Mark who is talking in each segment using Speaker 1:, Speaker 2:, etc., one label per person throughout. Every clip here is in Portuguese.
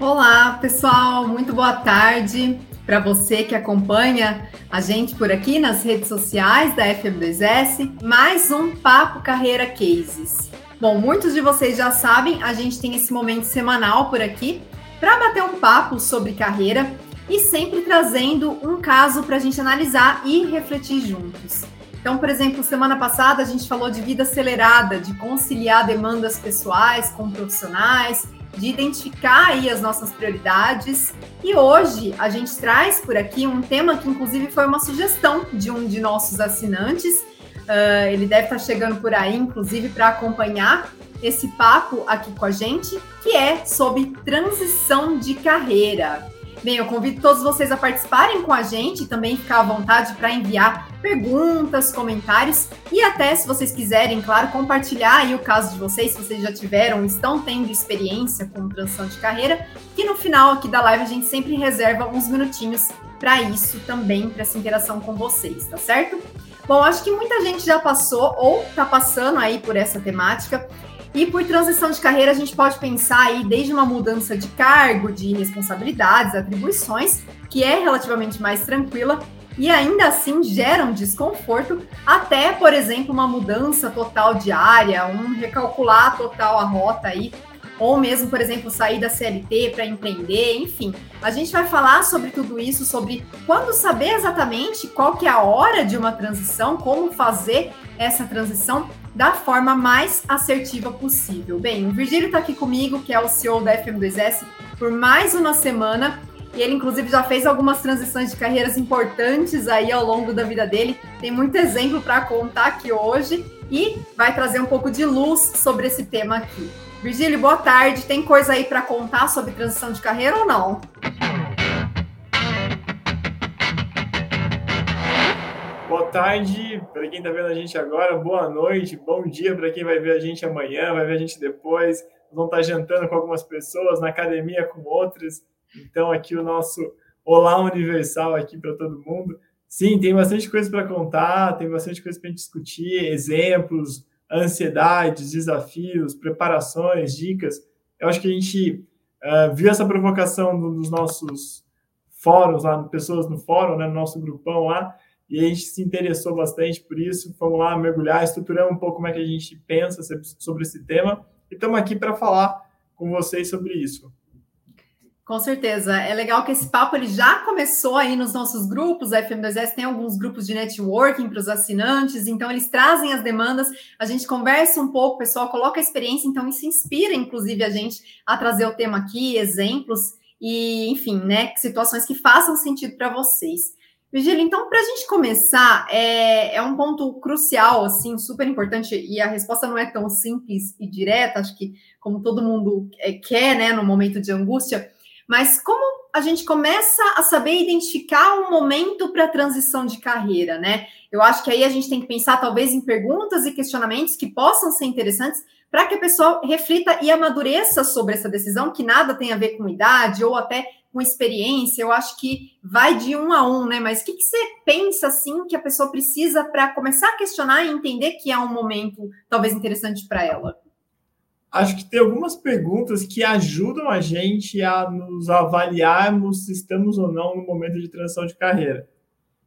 Speaker 1: Olá, pessoal, muito boa tarde para você que acompanha a gente por aqui nas redes sociais da FM2S. Mais um Papo Carreira Cases. Bom, muitos de vocês já sabem, a gente tem esse momento semanal por aqui para bater um papo sobre carreira e sempre trazendo um caso para a gente analisar e refletir juntos. Então, por exemplo, semana passada a gente falou de vida acelerada, de conciliar demandas pessoais com profissionais, de identificar aí as nossas prioridades. E hoje a gente traz por aqui um tema que inclusive foi uma sugestão de um de nossos assinantes. Uh, ele deve estar chegando por aí, inclusive, para acompanhar esse papo aqui com a gente, que é sobre transição de carreira. Bem, eu convido todos vocês a participarem com a gente, também ficar à vontade para enviar perguntas, comentários e até, se vocês quiserem, claro, compartilhar aí o caso de vocês, se vocês já tiveram, estão tendo experiência com transição de carreira, que no final aqui da live a gente sempre reserva uns minutinhos para isso também, para essa interação com vocês, tá certo? Bom, acho que muita gente já passou ou está passando aí por essa temática. E por transição de carreira, a gente pode pensar aí desde uma mudança de cargo, de responsabilidades, atribuições, que é relativamente mais tranquila e ainda assim gera um desconforto, até, por exemplo, uma mudança total de área, um recalcular total a rota aí, ou mesmo, por exemplo, sair da CLT para empreender, enfim. A gente vai falar sobre tudo isso, sobre quando saber exatamente qual que é a hora de uma transição, como fazer essa transição da forma mais assertiva possível. Bem, o Virgílio está aqui comigo, que é o CEO da FM2S, por mais uma semana. E ele, inclusive, já fez algumas transições de carreiras importantes aí ao longo da vida dele. Tem muito exemplo para contar aqui hoje e vai trazer um pouco de luz sobre esse tema aqui. Virgílio, boa tarde. Tem coisa aí para contar sobre transição de carreira ou não?
Speaker 2: Boa tarde para quem está vendo a gente agora, boa noite, bom dia para quem vai ver a gente amanhã, vai ver a gente depois. Vão estar tá jantando com algumas pessoas, na academia com outras. Então, aqui o nosso Olá Universal aqui para todo mundo. Sim, tem bastante coisa para contar, tem bastante coisa para a gente discutir, exemplos, ansiedades, desafios, preparações, dicas. Eu acho que a gente uh, viu essa provocação dos nossos fóruns, lá, pessoas no fórum, né, no nosso grupão lá, e a gente se interessou bastante por isso. Vamos lá mergulhar, estruturando um pouco como é que a gente pensa sobre esse tema. E estamos aqui para falar com vocês sobre isso.
Speaker 1: Com certeza. É legal que esse papo ele já começou aí nos nossos grupos. A FM2S tem alguns grupos de networking para os assinantes, então eles trazem as demandas, a gente conversa um pouco, o pessoal coloca a experiência, então isso inspira, inclusive, a gente a trazer o tema aqui, exemplos e, enfim, né, situações que façam sentido para vocês. Virgílio, então, para a gente começar, é, é um ponto crucial, assim, super importante, e a resposta não é tão simples e direta, acho que como todo mundo é, quer, né, no momento de angústia, mas como a gente começa a saber identificar um momento para a transição de carreira, né? Eu acho que aí a gente tem que pensar, talvez, em perguntas e questionamentos que possam ser interessantes para que a pessoa reflita e amadureça sobre essa decisão, que nada tem a ver com idade ou até com experiência, eu acho que vai de um a um, né? Mas o que, que você pensa assim que a pessoa precisa para começar a questionar e entender que é um momento talvez interessante para ela?
Speaker 2: Acho que tem algumas perguntas que ajudam a gente a nos avaliarmos se estamos ou não no momento de transição de carreira.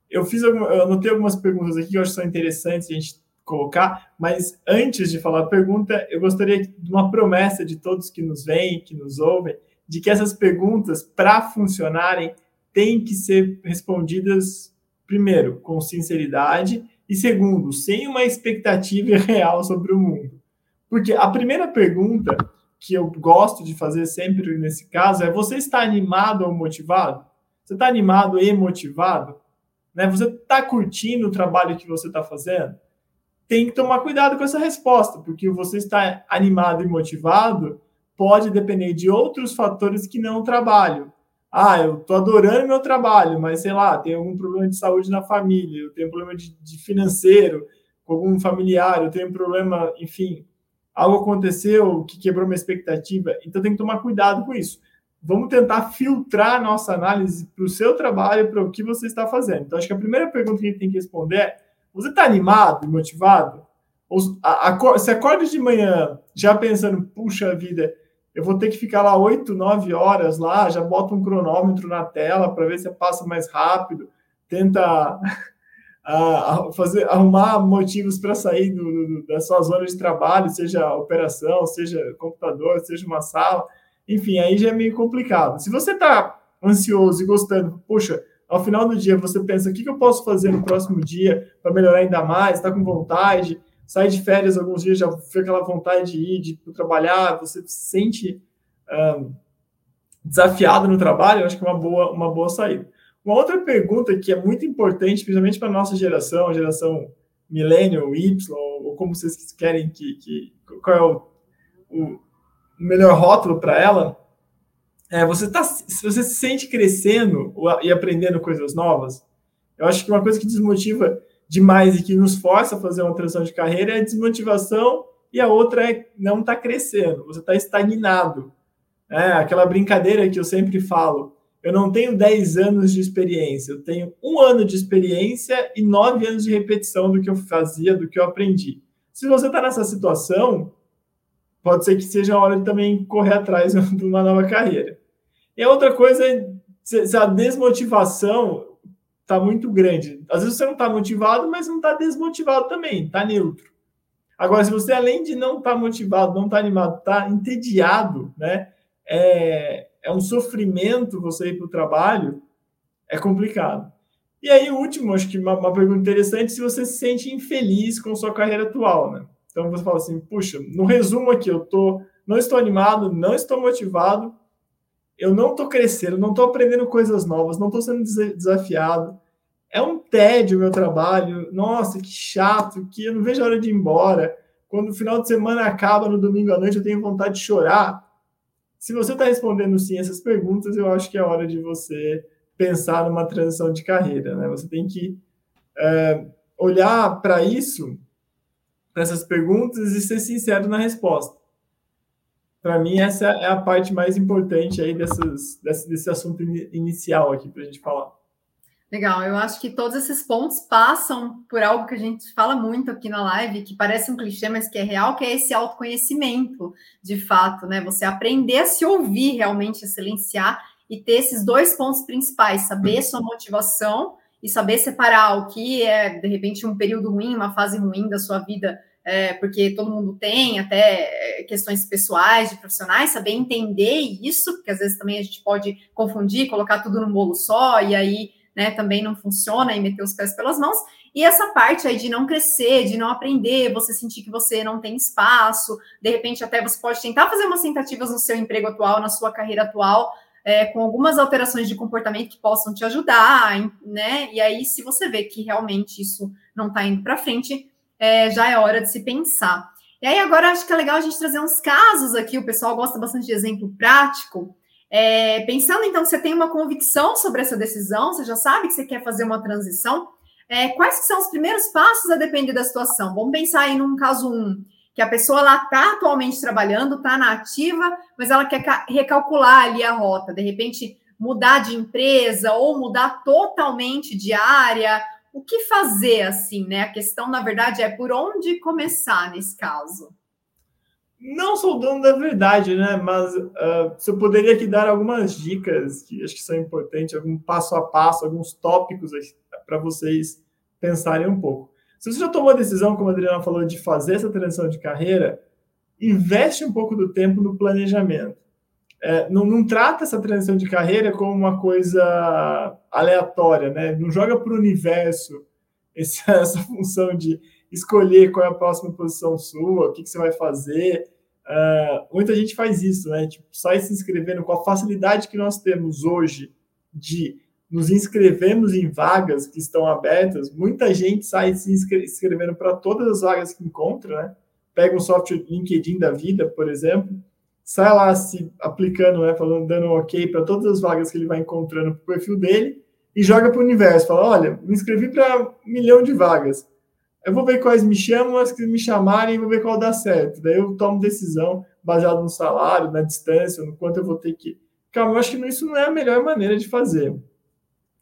Speaker 2: Eu fiz eu anotei algumas perguntas aqui que eu acho que são interessantes a gente colocar, mas antes de falar a pergunta, eu gostaria de uma promessa de todos que nos veem, que nos ouvem, de que essas perguntas, para funcionarem, têm que ser respondidas, primeiro, com sinceridade, e segundo, sem uma expectativa real sobre o mundo. Porque a primeira pergunta que eu gosto de fazer sempre nesse caso é: você está animado ou motivado? Você está animado e motivado? Né? Você está curtindo o trabalho que você está fazendo? Tem que tomar cuidado com essa resposta, porque você está animado e motivado pode depender de outros fatores que não o trabalho. Ah, eu estou adorando meu trabalho, mas sei lá, tem algum problema de saúde na família, eu tenho problema de, de financeiro com algum familiar, eu tenho um problema, enfim, algo aconteceu que quebrou minha expectativa. Então tem que tomar cuidado com isso. Vamos tentar filtrar nossa análise para o seu trabalho, para o que você está fazendo. Então, acho que a primeira pergunta que a gente tem que responder é: você está animado motivado? Ou, a, a, se acorda de manhã já pensando, puxa vida, eu vou ter que ficar lá oito, nove horas lá, já bota um cronômetro na tela para ver se passa mais rápido, tenta a, fazer, arrumar motivos para sair do, do, da sua zona de trabalho, seja operação, seja computador, seja uma sala, enfim, aí já é meio complicado. Se você está ansioso e gostando, puxa, ao final do dia você pensa o que, que eu posso fazer no próximo dia para melhorar ainda mais, está com vontade, sai de férias alguns dias, já foi aquela vontade de ir, de trabalhar, você se sente um, desafiado no trabalho, eu acho que é uma boa, uma boa saída. Uma outra pergunta que é muito importante, principalmente para a nossa geração, a geração millennial, Y, ou como vocês querem que, que qual é o, o melhor rótulo para ela, é, você tá, se você se sente crescendo e aprendendo coisas novas, eu acho que uma coisa que desmotiva demais e que nos força a fazer uma transição de carreira é a desmotivação e a outra é não estar tá crescendo, você está estagnado. É, aquela brincadeira que eu sempre falo, eu não tenho 10 anos de experiência, eu tenho um ano de experiência e nove anos de repetição do que eu fazia, do que eu aprendi. Se você está nessa situação, pode ser que seja a hora de também correr atrás de uma nova carreira. E a outra coisa é a desmotivação está muito grande. Às vezes você não está motivado, mas não está desmotivado também, está neutro. Agora, se você, além de não estar tá motivado, não estar tá animado, está entediado, né? É, é um sofrimento você ir para o trabalho, é complicado. E aí, o último, acho que uma, uma, pergunta interessante, se você se sente infeliz com sua carreira atual, né? Então você fala assim, puxa, no resumo aqui, eu tô, não estou animado, não estou motivado, eu não estou crescendo, não estou aprendendo coisas novas, não estou sendo desafiado. É um tédio o meu trabalho. Nossa, que chato, que eu não vejo a hora de ir embora. Quando o final de semana acaba, no domingo à noite, eu tenho vontade de chorar. Se você está respondendo sim essas perguntas, eu acho que é hora de você pensar numa transição de carreira. Né? Você tem que é, olhar para isso, para essas perguntas, e ser sincero na resposta. Para mim, essa é a parte mais importante aí dessas, desse, desse assunto inicial aqui para a gente falar.
Speaker 1: Legal, eu acho que todos esses pontos passam por algo que a gente fala muito aqui na live, que parece um clichê, mas que é real, que é esse autoconhecimento, de fato, né? Você aprender a se ouvir realmente, a silenciar e ter esses dois pontos principais, saber sua motivação e saber separar o que é, de repente, um período ruim, uma fase ruim da sua vida, é, porque todo mundo tem, até é, questões pessoais, de profissionais, saber entender isso, porque às vezes também a gente pode confundir, colocar tudo num bolo só, e aí né, também não funciona e meter os pés pelas mãos. E essa parte aí de não crescer, de não aprender, você sentir que você não tem espaço, de repente até você pode tentar fazer umas tentativas no seu emprego atual, na sua carreira atual, é, com algumas alterações de comportamento que possam te ajudar, né? E aí, se você vê que realmente isso não está indo para frente, é, já é hora de se pensar. E aí, agora acho que é legal a gente trazer uns casos aqui, o pessoal gosta bastante de exemplo prático. É, pensando então você tem uma convicção sobre essa decisão, você já sabe que você quer fazer uma transição, é, quais são os primeiros passos a depender da situação? Vamos pensar aí num caso 1, um, que a pessoa lá está atualmente trabalhando, está na ativa, mas ela quer recalcular ali a rota, de repente mudar de empresa ou mudar totalmente de área. O que fazer assim, né? A questão, na verdade, é por onde começar nesse caso
Speaker 2: não sou dono da verdade, né? Mas uh, se eu poderia aqui dar algumas dicas que acho que são importantes, algum passo a passo, alguns tópicos para vocês pensarem um pouco. Se você já tomou a decisão, como a Adriana falou, de fazer essa transição de carreira, investe um pouco do tempo no planejamento. É, não, não, trata essa transição de carreira como uma coisa aleatória, né? Não joga para o universo essa, essa função de escolher qual é a próxima posição sua, o que, que você vai fazer. Uh, muita gente faz isso, né? Tipo, sai se inscrevendo com a facilidade que nós temos hoje de nos inscrevemos em vagas que estão abertas. Muita gente sai se inscrevendo para todas as vagas que encontra, né? Pega um software LinkedIn da vida, por exemplo, sai lá se aplicando, né? Falando, dando um ok para todas as vagas que ele vai encontrando para o perfil dele e joga para o universo. Fala, olha, me inscrevi para um milhão de vagas eu vou ver quais me chamam, as que me chamarem, vou ver qual dá certo. Daí eu tomo decisão baseado no salário, na distância, no quanto eu vou ter que. Calma, eu acho que isso não é a melhor maneira de fazer.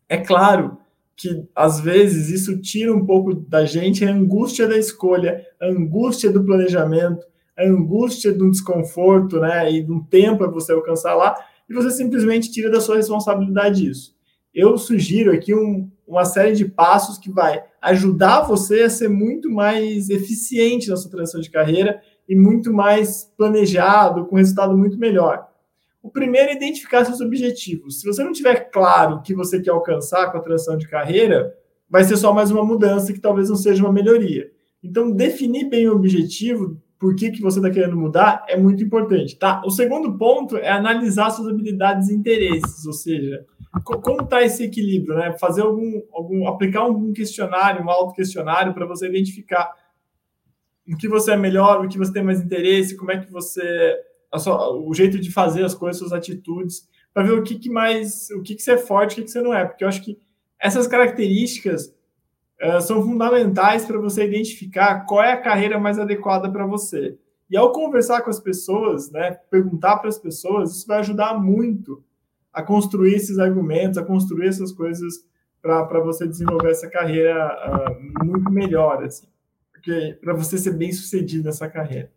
Speaker 2: É claro que às vezes isso tira um pouco da gente a angústia da escolha, a angústia do planejamento, a angústia de um desconforto, né, e de um tempo para você alcançar lá, e você simplesmente tira da sua responsabilidade isso. Eu sugiro aqui um, uma série de passos que vai ajudar você a ser muito mais eficiente na sua transição de carreira e muito mais planejado, com resultado muito melhor. O primeiro é identificar seus objetivos. Se você não tiver claro o que você quer alcançar com a transição de carreira, vai ser só mais uma mudança que talvez não seja uma melhoria. Então, definir bem o objetivo, por que, que você está querendo mudar, é muito importante, tá? O segundo ponto é analisar suas habilidades e interesses, ou seja, como está esse equilíbrio, né? Fazer algum, algum, aplicar algum questionário, um auto-questionário para você identificar o que você é melhor, o que você tem mais interesse, como é que você sua, o jeito de fazer as coisas, suas atitudes, para ver o que, que mais, o que, que você é forte, o que, que você não é, porque eu acho que essas características uh, são fundamentais para você identificar qual é a carreira mais adequada para você. E ao conversar com as pessoas, né, perguntar para as pessoas, isso vai ajudar muito a construir esses argumentos, a construir essas coisas para você desenvolver essa carreira uh, muito melhor, assim, para você ser bem sucedido nessa carreira.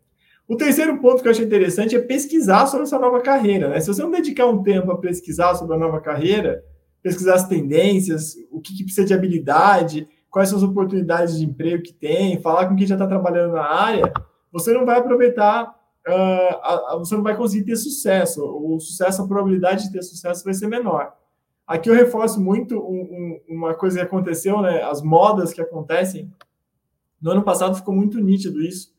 Speaker 2: O terceiro ponto que eu achei interessante é pesquisar sobre essa nova carreira. Né? Se você não dedicar um tempo a pesquisar sobre a nova carreira, pesquisar as tendências, o que, que precisa de habilidade, quais são as oportunidades de emprego que tem, falar com quem já está trabalhando na área, você não vai aproveitar, uh, você não vai conseguir ter sucesso. O sucesso, a probabilidade de ter sucesso vai ser menor. Aqui eu reforço muito um, um, uma coisa que aconteceu, né? As modas que acontecem. No ano passado ficou muito nítido isso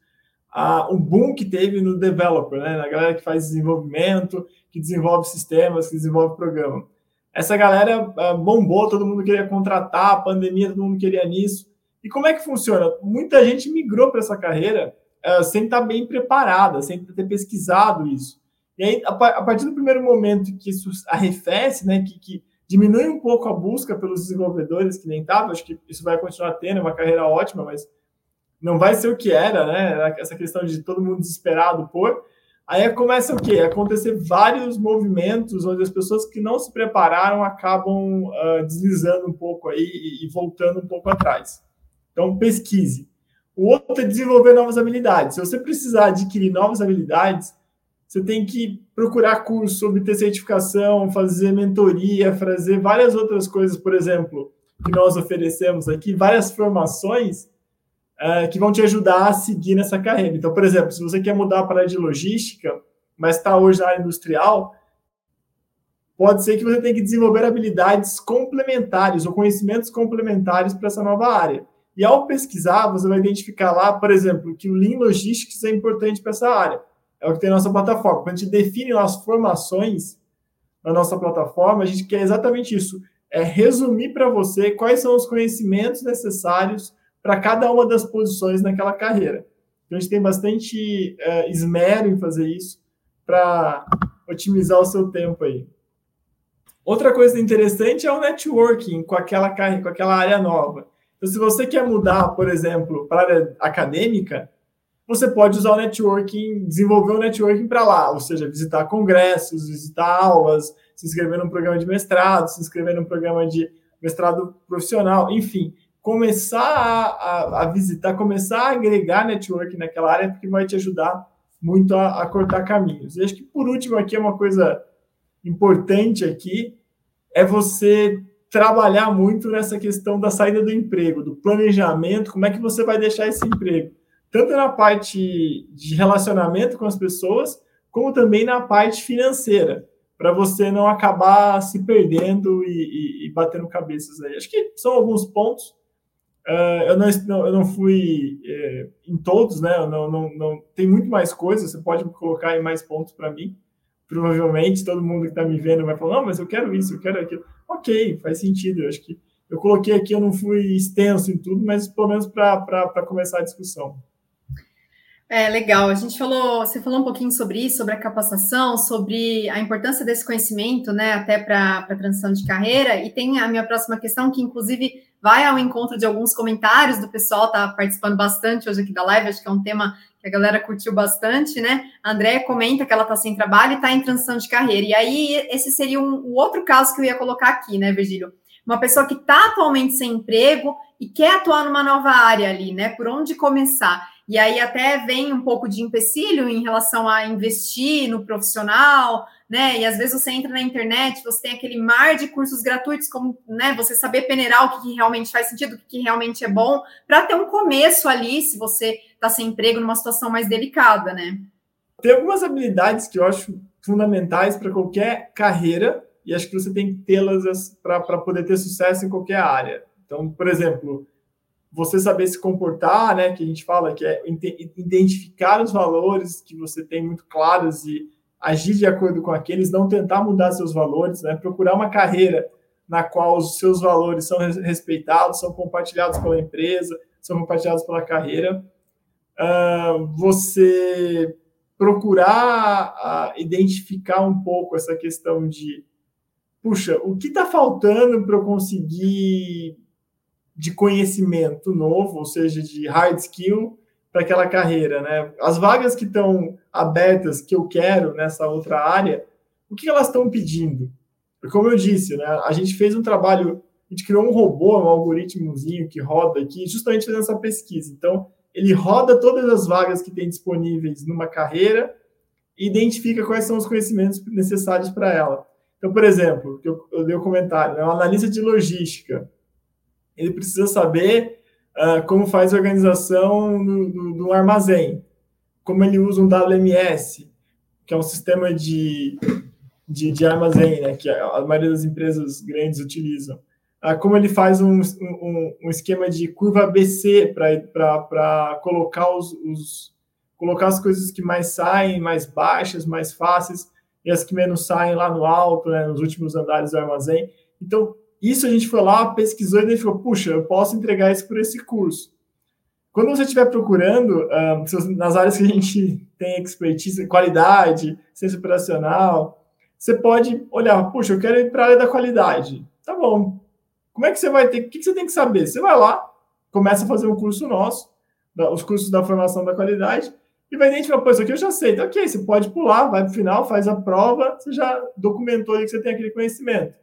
Speaker 2: a, o boom que teve no developer, né? Na galera que faz desenvolvimento, que desenvolve sistemas, que desenvolve programa. Essa galera uh, bombou, todo mundo queria contratar, a pandemia, todo mundo queria nisso. E como é que funciona? Muita gente migrou para essa carreira uh, sem estar bem preparada, sem ter pesquisado isso. E aí, a, a, partir do primeiro momento que isso arrefece, né, que, que diminui um pouco a busca pelos desenvolvedores que nem estava, acho que isso vai continuar tendo, é uma carreira ótima, mas não vai ser o que era, né? Essa questão de todo mundo desesperado por. Aí começa o quê? Acontecer vários movimentos onde as pessoas que não se prepararam acabam uh, deslizando um pouco aí e, e, voltando um pouco atrás. Então, pesquise. O outro é desenvolver novas habilidades. Se você precisar adquirir novas habilidades, você tem que procurar curso, obter certificação, fazer mentoria, fazer várias outras coisas, por exemplo, que nós oferecemos aqui, várias formações é, que vão te ajudar a seguir nessa carreira. Então, por exemplo, se você quer mudar para a área de logística, mas está hoje na área industrial, pode ser que você tenha que desenvolver habilidades complementares ou conhecimentos complementares para essa nova área. E ao pesquisar, você vai identificar lá, por exemplo, que o Lean Logistics é importante para essa área. É o que tem na nossa plataforma. Quando a gente define as formações na nossa plataforma, a gente quer exatamente isso. É resumir para você quais são os conhecimentos necessários para cada uma das posições naquela carreira. Então, a gente tem bastante é, esmero em fazer isso para otimizar o seu tempo aí. Outra coisa interessante é o networking com aquela, com aquela área nova. Então, se você quer mudar, por exemplo, para a área acadêmica, você pode usar o networking, desenvolver o networking para lá, ou seja, visitar congressos, visitar aulas, se inscrever num programa de mestrado, se inscrever num programa de mestrado profissional, enfim começar a, a, a, visitar, começar a agregar network naquela área, porque vai te ajudar muito a, a, cortar caminhos. E acho que por último aqui é uma coisa importante aqui é você trabalhar muito nessa questão da saída do emprego, do planejamento, como é que você vai deixar esse emprego, tanto na parte de relacionamento com as pessoas, como também na parte financeira, para você não acabar se perdendo e, e, e batendo cabeças aí. Acho que são alguns pontos Uh, eu, não, eu não fui é, em todos, né? Eu não, não, não, tem muito mais coisas. Você pode colocar em mais pontos para mim. Provavelmente todo mundo que está me vendo vai falar: não, mas eu quero isso, eu quero aquilo. Ok, faz sentido. Eu acho que eu coloquei aqui, eu não fui extenso em tudo, mas pelo menos para começar a discussão.
Speaker 1: É legal. A gente falou, você falou um pouquinho sobre isso, sobre a capacitação, sobre a importância desse conhecimento, né, até para a transição de carreira. E tem a minha próxima questão, que inclusive vai ao encontro de alguns comentários do pessoal, tá participando bastante hoje aqui da live, acho que é um tema a galera curtiu bastante, né? A Andréia comenta que ela está sem trabalho e está em transição de carreira. E aí, esse seria um, o outro caso que eu ia colocar aqui, né, Virgílio? Uma pessoa que está atualmente sem emprego e quer atuar numa nova área ali, né? Por onde começar? e aí até vem um pouco de empecilho em relação a investir no profissional, né? E às vezes você entra na internet, você tem aquele mar de cursos gratuitos, como né, você saber peneirar o que, que realmente faz sentido, o que, que realmente é bom, para ter um começo ali, se você está sem emprego numa situação mais delicada, né?
Speaker 2: Tem algumas habilidades que eu acho fundamentais para qualquer carreira, e acho que você tem que tê-las para poder ter sucesso em qualquer área. Então, por exemplo, você saber se comportar, né, que a gente fala que é identificar os valores que você tem muito claros e agir de acordo com aqueles, não tentar mudar seus valores, né? Procurar uma carreira na qual os seus valores são respeitados, são compartilhados pela empresa, são compartilhados pela carreira. Uh, você procurar uh, identificar um pouco essa questão de, puxa, o que está faltando para eu conseguir de conhecimento novo, ou seja, de hard skill, para aquela carreira, né? As vagas que estão abertas que eu quero nessa outra área, o que elas estão pedindo? Como eu disse, né? A gente fez um trabalho, a gente criou um robô, um algoritmozinho que roda aqui, justamente fazendo essa pesquisa. Então, ele roda todas as vagas que tem disponíveis numa carreira e identifica quais são os conhecimentos necessários para ela. Então, por exemplo, eu, eu dei o um comentário, né? um analista de logística, ele precisa saber uh, como faz a organização do, armazém, como ele usa um WMS, que é um sistema de, de, de armazém, né, que a, maioria das empresas grandes utilizam. Uh, como ele faz um, um, um esquema de curva ABC para colocar os, os, colocar as coisas que mais saem, mais baixas, mais fáceis, e as que menos saem lá no alto, né, nos últimos andares do armazém. Então, isso a gente foi lá, pesquisou e falou, puxa, eu posso entregar isso por esse curso. Quando você estiver procurando, um, ah, nas áreas que a gente tem expertise, qualidade, ciência operacional, você pode olhar, puxa, eu quero ir para a área da qualidade. Tá bom. Como é que você vai ter? O que você tem que saber? Você vai lá, começa a fazer um curso nosso, os cursos da formação da qualidade, e vai identificar, pô, isso aqui eu já sei. Então, ok, você pode pular, vai para o final, faz a prova, você já documentou aí que você tem aquele conhecimento.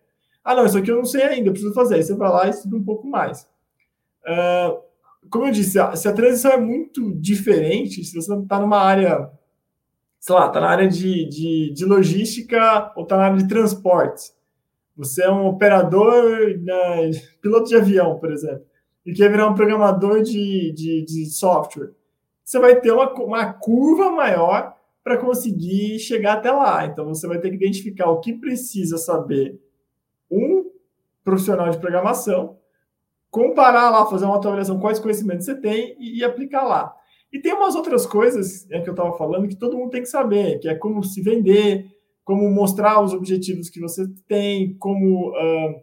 Speaker 2: Ah, não, isso aqui eu não sei ainda, eu preciso fazer. Aí você vai lá e estuda um pouco mais. Uh, como eu disse, se a transição é muito diferente, se você está numa área, sei lá, está na área de, de, de logística ou está na área de transportes, você é um operador, né, piloto de avião, por exemplo, e quer virar um programador de, de, de software, você vai ter uma, uma curva maior para conseguir chegar até lá. Então, você vai ter que identificar o que precisa saber um profissional de programação, comparar lá, fazer uma avaliação quais conhecimentos você tem e, e aplicar lá. E tem umas outras coisas é, que eu estava falando que todo mundo tem que saber, que é como se vender, como mostrar os objetivos que você tem, como uh,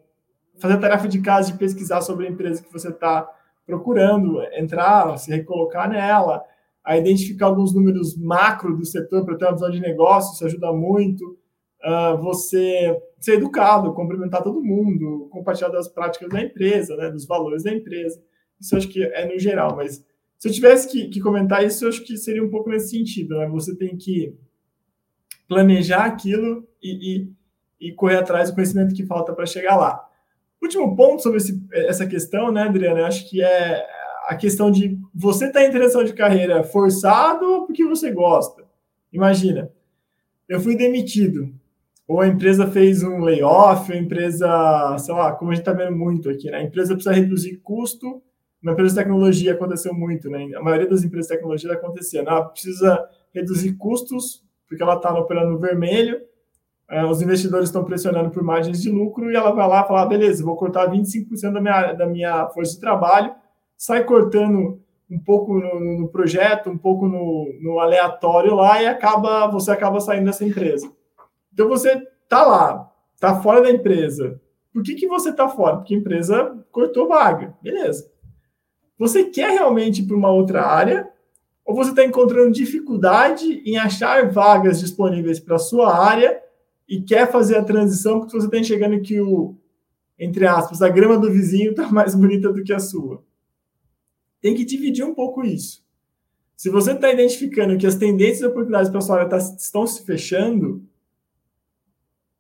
Speaker 2: fazer a tarefa de casa de pesquisar sobre a empresa que você está procurando entrar, se recolocar nela, a identificar alguns números macro do setor para ter uma visão de negócio, isso ajuda muito uh, você ser educado, cumprimentar todo mundo, compartilhar das práticas da empresa, né, dos valores da empresa. Isso acho que é no geral, mas se eu tivesse que, que comentar isso, eu acho que seria um pouco nesse sentido. Né? Você tem que planejar aquilo e, e, e correr atrás do conhecimento que falta para chegar lá. Último ponto sobre esse, essa questão, né, Adriana? Eu acho que é a questão de você estar tá em transição de carreira forçado ou porque você gosta. Imagina, eu fui demitido ou a empresa fez um layoff, a empresa, sei lá, como a gente está vendo muito aqui, né? A empresa precisa reduzir custo. Na empresa de tecnologia aconteceu muito, né? A maioria das empresas de tecnologia acontecia, né? Ela precisa reduzir custos, porque ela está operando no vermelho, é, os investidores estão pressionando por margens de lucro, e ela vai lá e fala, ah, beleza, vou cortar 25% da minha, da minha força de trabalho, sai cortando um pouco no, no projeto, um pouco no, no aleatório lá, e acaba você acaba saindo dessa empresa. Então você tá lá, tá fora da empresa. Por que, que você tá fora? Porque a empresa cortou vaga. Beleza. Você quer realmente ir para uma outra área? Ou você está encontrando dificuldade em achar vagas disponíveis para a sua área e quer fazer a transição porque você está enxergando que o, entre aspas, a grama do vizinho está mais bonita do que a sua? Tem que dividir um pouco isso. Se você está identificando que as tendências e oportunidades para a sua área tá, estão se fechando,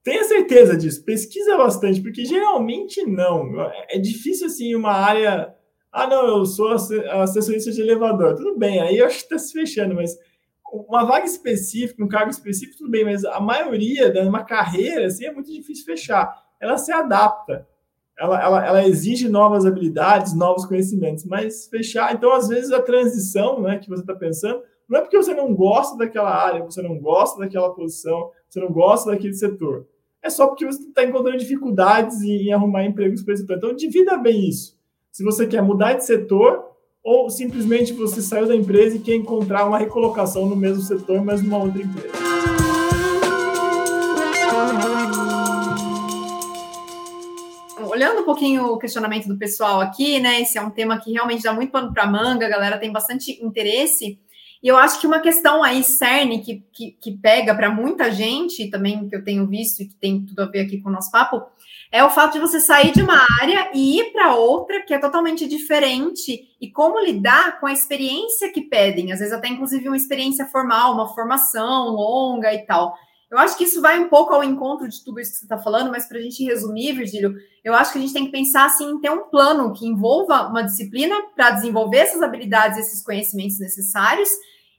Speaker 2: Tenha certeza disso, pesquisa bastante, porque geralmente não. É difícil assim uma área Ah, não, eu sou assessorista de elevador. Tudo bem, aí eu acho que está se fechando, mas uma vaga específica, um cargo específico, tudo bem, mas a maioria de uma carreira assim, é muito difícil fechar. Ela se adapta, ela, ela, ela exige novas habilidades, novos conhecimentos, mas fechar. Então, às vezes, a transição né, que você está pensando não é porque você não gosta daquela área, você não gosta daquela posição, você não gosta daquele setor. É só porque você está encontrando dificuldades em, em arrumar empregos para esse setor. Então, divida bem isso. Se você quer mudar de setor, ou simplesmente você saiu da empresa e quer encontrar uma recolocação no mesmo setor, mas numa outra empresa.
Speaker 1: Olhando um pouquinho o questionamento do pessoal aqui, né? Esse é um tema que realmente dá muito pano para manga, a galera tem bastante interesse. E eu acho que uma questão aí, cerne, que, que, que pega para muita gente, também que eu tenho visto e que tem tudo a ver aqui com o nosso papo, é o fato de você sair de uma área e ir para outra que é totalmente diferente e como lidar com a experiência que pedem, às vezes até inclusive uma experiência formal, uma formação longa e tal. Eu acho que isso vai um pouco ao encontro de tudo isso que você está falando, mas para a gente resumir, Virgílio, eu acho que a gente tem que pensar assim em ter um plano que envolva uma disciplina para desenvolver essas habilidades, esses conhecimentos necessários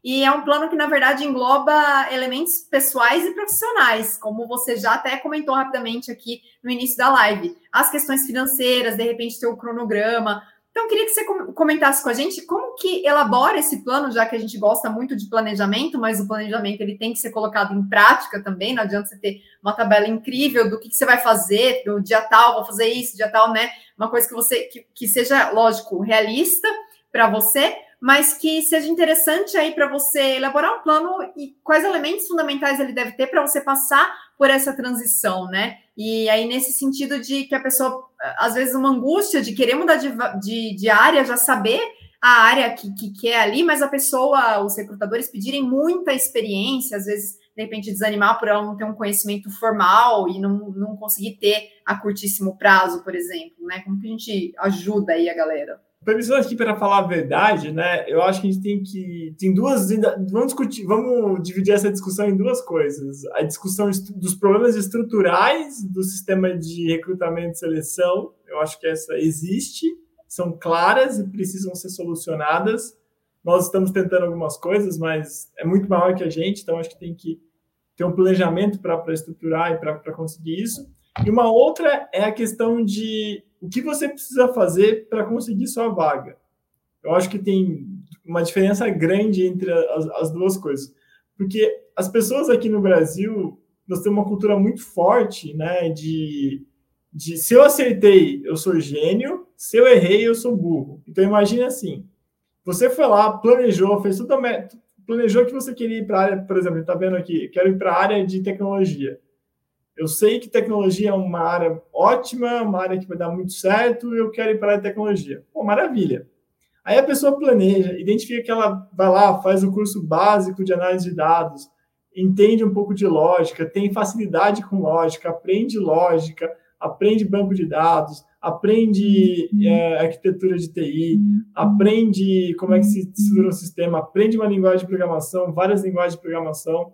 Speaker 1: e é um plano que, na verdade, engloba elementos pessoais e profissionais, como você já até comentou rapidamente aqui no início da live. As questões financeiras, de repente, ter o cronograma. Então, queria que você comentasse com a gente como que elabora esse plano, já que a gente gosta muito de planejamento, mas o planejamento ele tem que ser colocado em prática também. Não adianta você ter uma tabela incrível do que, que você vai fazer, do dia tal, vou fazer isso, dia tal, né? Uma coisa que você que, que seja, lógico, realista para você, mas que seja interessante aí para você elaborar um plano e quais elementos fundamentais ele deve ter para você passar por essa transição, né? E aí, nesse sentido de que a pessoa, às vezes, uma angústia de querer mudar de, de, de área, já saber a área que, que quer é ali, mas a pessoa, os recrutadores pedirem muita experiência, às vezes, de repente, desanimar por ela não ter um conhecimento formal e não, não conseguir ter a curtíssimo prazo, por exemplo, né? Como que a gente ajuda aí a galera?
Speaker 2: Permissão aqui para falar a verdade, né? Eu acho que a gente tem que. Tem duas. Vamos discutir, vamos dividir essa discussão em duas coisas. A discussão dos problemas estruturais do sistema de recrutamento e seleção. Eu acho que essa existe, são claras e precisam ser solucionadas. Nós estamos tentando algumas coisas, mas é muito maior que a gente, então acho que tem que ter um planejamento para estruturar e para conseguir isso. E uma outra é a questão de o que você precisa fazer para conseguir sua vaga. Eu acho que tem uma diferença grande entre as, as, duas coisas. Porque as pessoas aqui no Brasil, nós temos uma cultura muito forte, né, de, de se eu acertei, eu sou gênio, se eu errei, eu sou burro. Então imagine assim, você foi lá, planejou, fez tudo, planejou que você queria ir para a área, por exemplo, está vendo aqui, quero ir para a área de tecnologia. Eu sei que tecnologia é uma área ótima, uma área que vai dar muito certo, eu quero ir para a área de tecnologia. Pô, maravilha. Aí a pessoa planeja, identifica que ela vai lá, faz o curso básico de análise de dados, entende um pouco de lógica, tem facilidade com lógica, aprende lógica, aprende banco de dados, aprende é, arquitetura de TI, aprende como é que se estrutura um sistema, aprende uma linguagem de programação, várias linguagens de programação,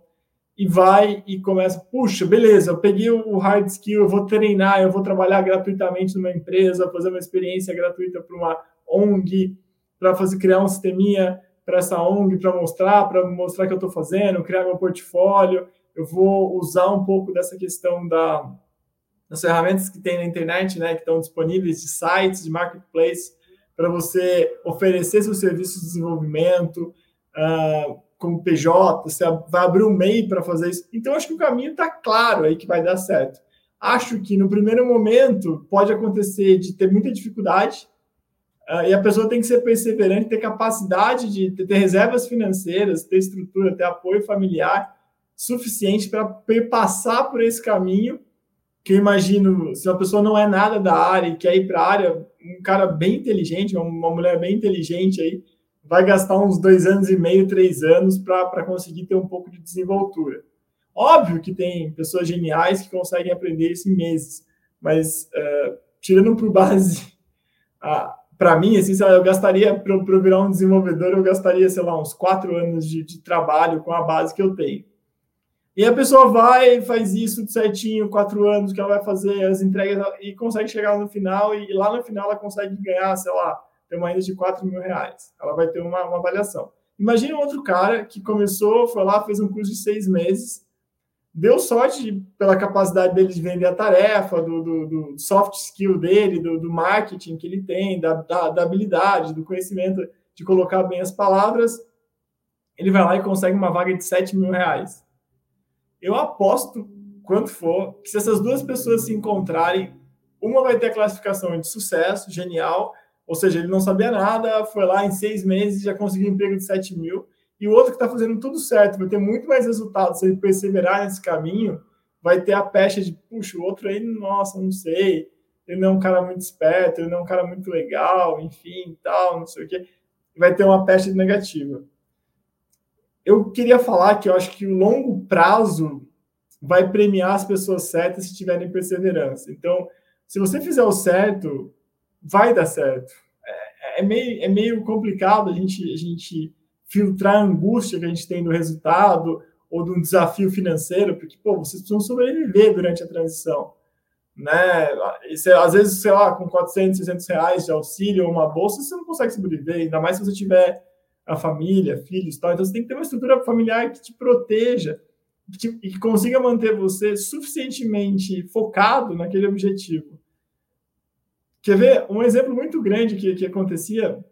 Speaker 2: e vai e começa, puxa, beleza, eu peguei o hard skill, eu vou treinar, eu vou trabalhar gratuitamente numa empresa, fazer uma experiência gratuita para uma ONG, para fazer criar um sisteminha para essa ONG, para mostrar, para mostrar que eu estou fazendo, criar meu portfólio. Eu vou usar um pouco dessa questão da, das ferramentas que tem na internet, né, que estão disponíveis de sites, de marketplace, para você oferecer seus serviços de desenvolvimento, uh, como PJ, você vai abrir um MEI para fazer isso. Então, acho que o caminho está claro aí que vai dar certo. Acho que no primeiro momento pode acontecer de ter muita dificuldade, uh, e a pessoa tem que ser perseverante, ter capacidade de ter, ter reservas financeiras, ter estrutura, ter apoio familiar suficiente para passar por esse caminho. Que eu imagino, se uma pessoa não é nada da área e quer ir para a área, um cara bem inteligente, uma mulher bem inteligente aí, vai gastar uns dois anos e meio, três anos para conseguir ter um pouco de desenvoltura. Óbvio que tem pessoas geniais que conseguem aprender isso em meses, mas uh, tirando por base, uh, para mim, assim, eu gastaria, para eu virar um desenvolvedor, eu gastaria, sei lá, uns quatro anos de, de trabalho com a base que eu tenho. E a pessoa vai, faz isso certinho, quatro anos que ela vai fazer as entregas e consegue chegar no final, e lá no final ela consegue ganhar, sei lá, tem uma renda de 4 mil reais. Ela vai ter uma, uma avaliação. Imagine um outro cara que começou, foi lá, fez um curso de seis meses, deu sorte pela capacidade dele de vender a tarefa, do, do, do soft skill dele, do, do, marketing que ele tem, da, da, da, habilidade, do conhecimento de colocar bem as palavras, ele vai lá e consegue uma vaga de 7 mil reais. Eu aposto, quanto for, que se essas duas pessoas se encontrarem, uma vai ter a classificação de sucesso, genial, ou seja, ele não sabia nada, foi lá em seis meses já conseguiu um emprego de 7 mil, e o outro que está fazendo tudo certo, vai ter muito mais resultado se ele perseverar nesse caminho, vai ter a pecha de, puxa, o outro aí, nossa, não sei, ele não é um cara muito esperto, ele não é um cara muito legal, enfim, tal, não sei o quê. Vai ter uma pecha negativa. Eu queria falar que eu acho que o longo prazo vai premiar as pessoas certas se tiverem perseverança. Então, se você fizer o certo, vai dar certo. É, é meio, é meio complicado a gente, a gente filtrar a angústia que a gente tem do resultado ou de um desafio financeiro, porque, pô, vocês precisam sobreviver durante a transição, né? E, às vezes, sei lá, com 400, 600 reais de auxílio ou uma bolsa, você não consegue sobreviver, ainda mais se você tiver a família, filhos tal. Então, você tem que ter uma estrutura familiar que te proteja que e que consiga manter você suficientemente focado naquele objetivo. Quer ver? Um exemplo muito grande que, que acontecia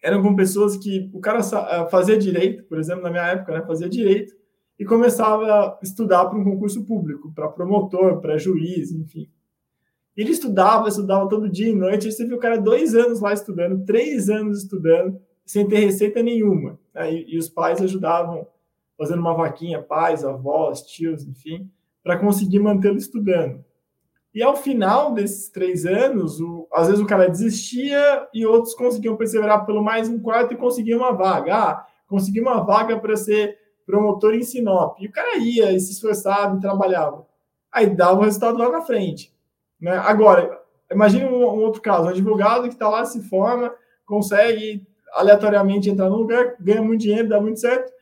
Speaker 2: eram com pessoas que o cara eh, fazia direito, por exemplo, na minha época, né, fazia direito e começava a estudar para um concurso público, para promotor, para juiz, enfim. Ele estudava, estudava todo dia e noite. Aí você viu o cara dois anos lá estudando, três anos estudando, sem ter receita nenhuma. Né? E, e os pais ajudavam, fazendo uma vaquinha, pais, avós, tios, enfim, para conseguir mantê-lo estudando. E ao final desses três anos, o, às vezes o cara desistia e outros conseguiam perseverar pelo mais um quarto e conseguiam uma vaga. Ah, consegui uma vaga para ser promotor em Sinop. E o cara ia e se esforçava e trabalhava. Aí dava o resultado lá na frente. Né? Agora, imagine um, um outro caso: um advogado que está lá, se forma, consegue aleatoriamente entrar no lugar, ganha muito dinheiro, dá muito certo.